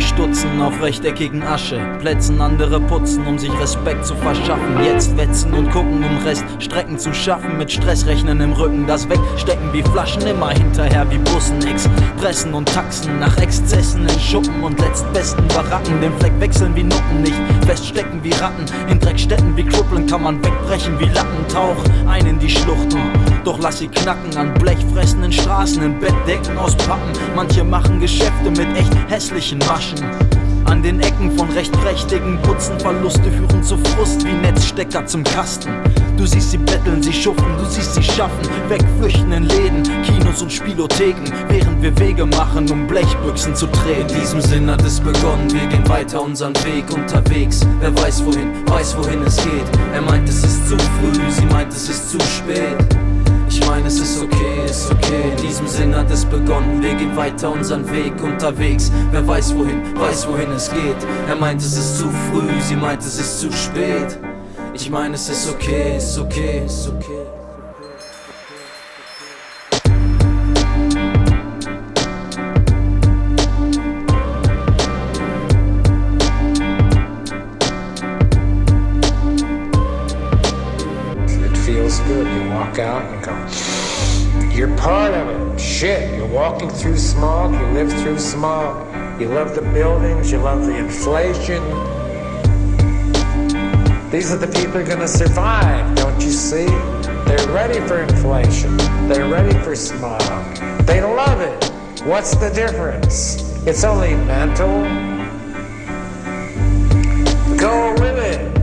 Stutzen auf rechteckigen Asche, Plätzen andere putzen, um sich Respekt zu verschaffen. Jetzt wetzen und gucken, um Reststrecken zu schaffen. Mit Stress rechnen im Rücken, das Wegstecken wie Flaschen, immer hinterher wie Bussen. Expressen und Taxen nach Exzessen in Schuppen und letztbesten Baracken. Den Fleck wechseln wie Nutten, nicht feststecken wie Ratten. In Dreckstätten wie Kruppeln kann man wegbrechen wie Lappentauch. Ein in die Schluchten, doch lass sie knacken an blechfressenden Straßen, in Bettdecken aus Pappen. Manche machen Geschäfte mit echt hässlichen Maschen. An den Ecken von recht prächtigen Putzen Verluste führen zu Frust wie Netzstecker zum Kasten. Du siehst sie betteln, sie schuften, du siehst sie schaffen, wegflüchten in Läden, Kinos und Spielotheken, während wir Wege machen, um Blechbüchsen zu drehen. In diesem Sinn hat es begonnen, wir gehen weiter unseren Weg unterwegs. Wer weiß wohin, weiß wohin es geht. Er meint, es ist zu früh, sie meint, es ist zu spät. Ich meine, es ist okay, ist okay. In diesem Sinn hat es begonnen. Wir gehen weiter unseren Weg unterwegs. Wer weiß wohin, weiß wohin es geht. Er meint, es ist zu früh, sie meint, es ist zu spät. Ich meine, es ist okay, ist okay, ist okay. Walking through smog, you live through smog, you love the buildings, you love the inflation. These are the people who are going to survive, don't you see? They're ready for inflation. They're ready for smog. They love it. What's the difference? It's only mental. Go with it.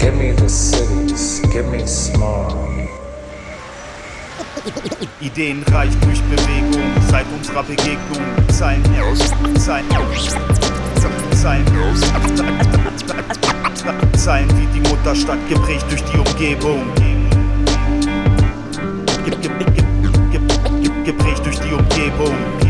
Give me the cities. Give me smog. Ideen reich durch Bewegung, seit unserer Begegnung. Zeilen aus, Zeilen aus, Zeilen aus. Zeilen wie die Mutterstadt, geprägt durch die Umgebung. Geprägt durch die Umgebung.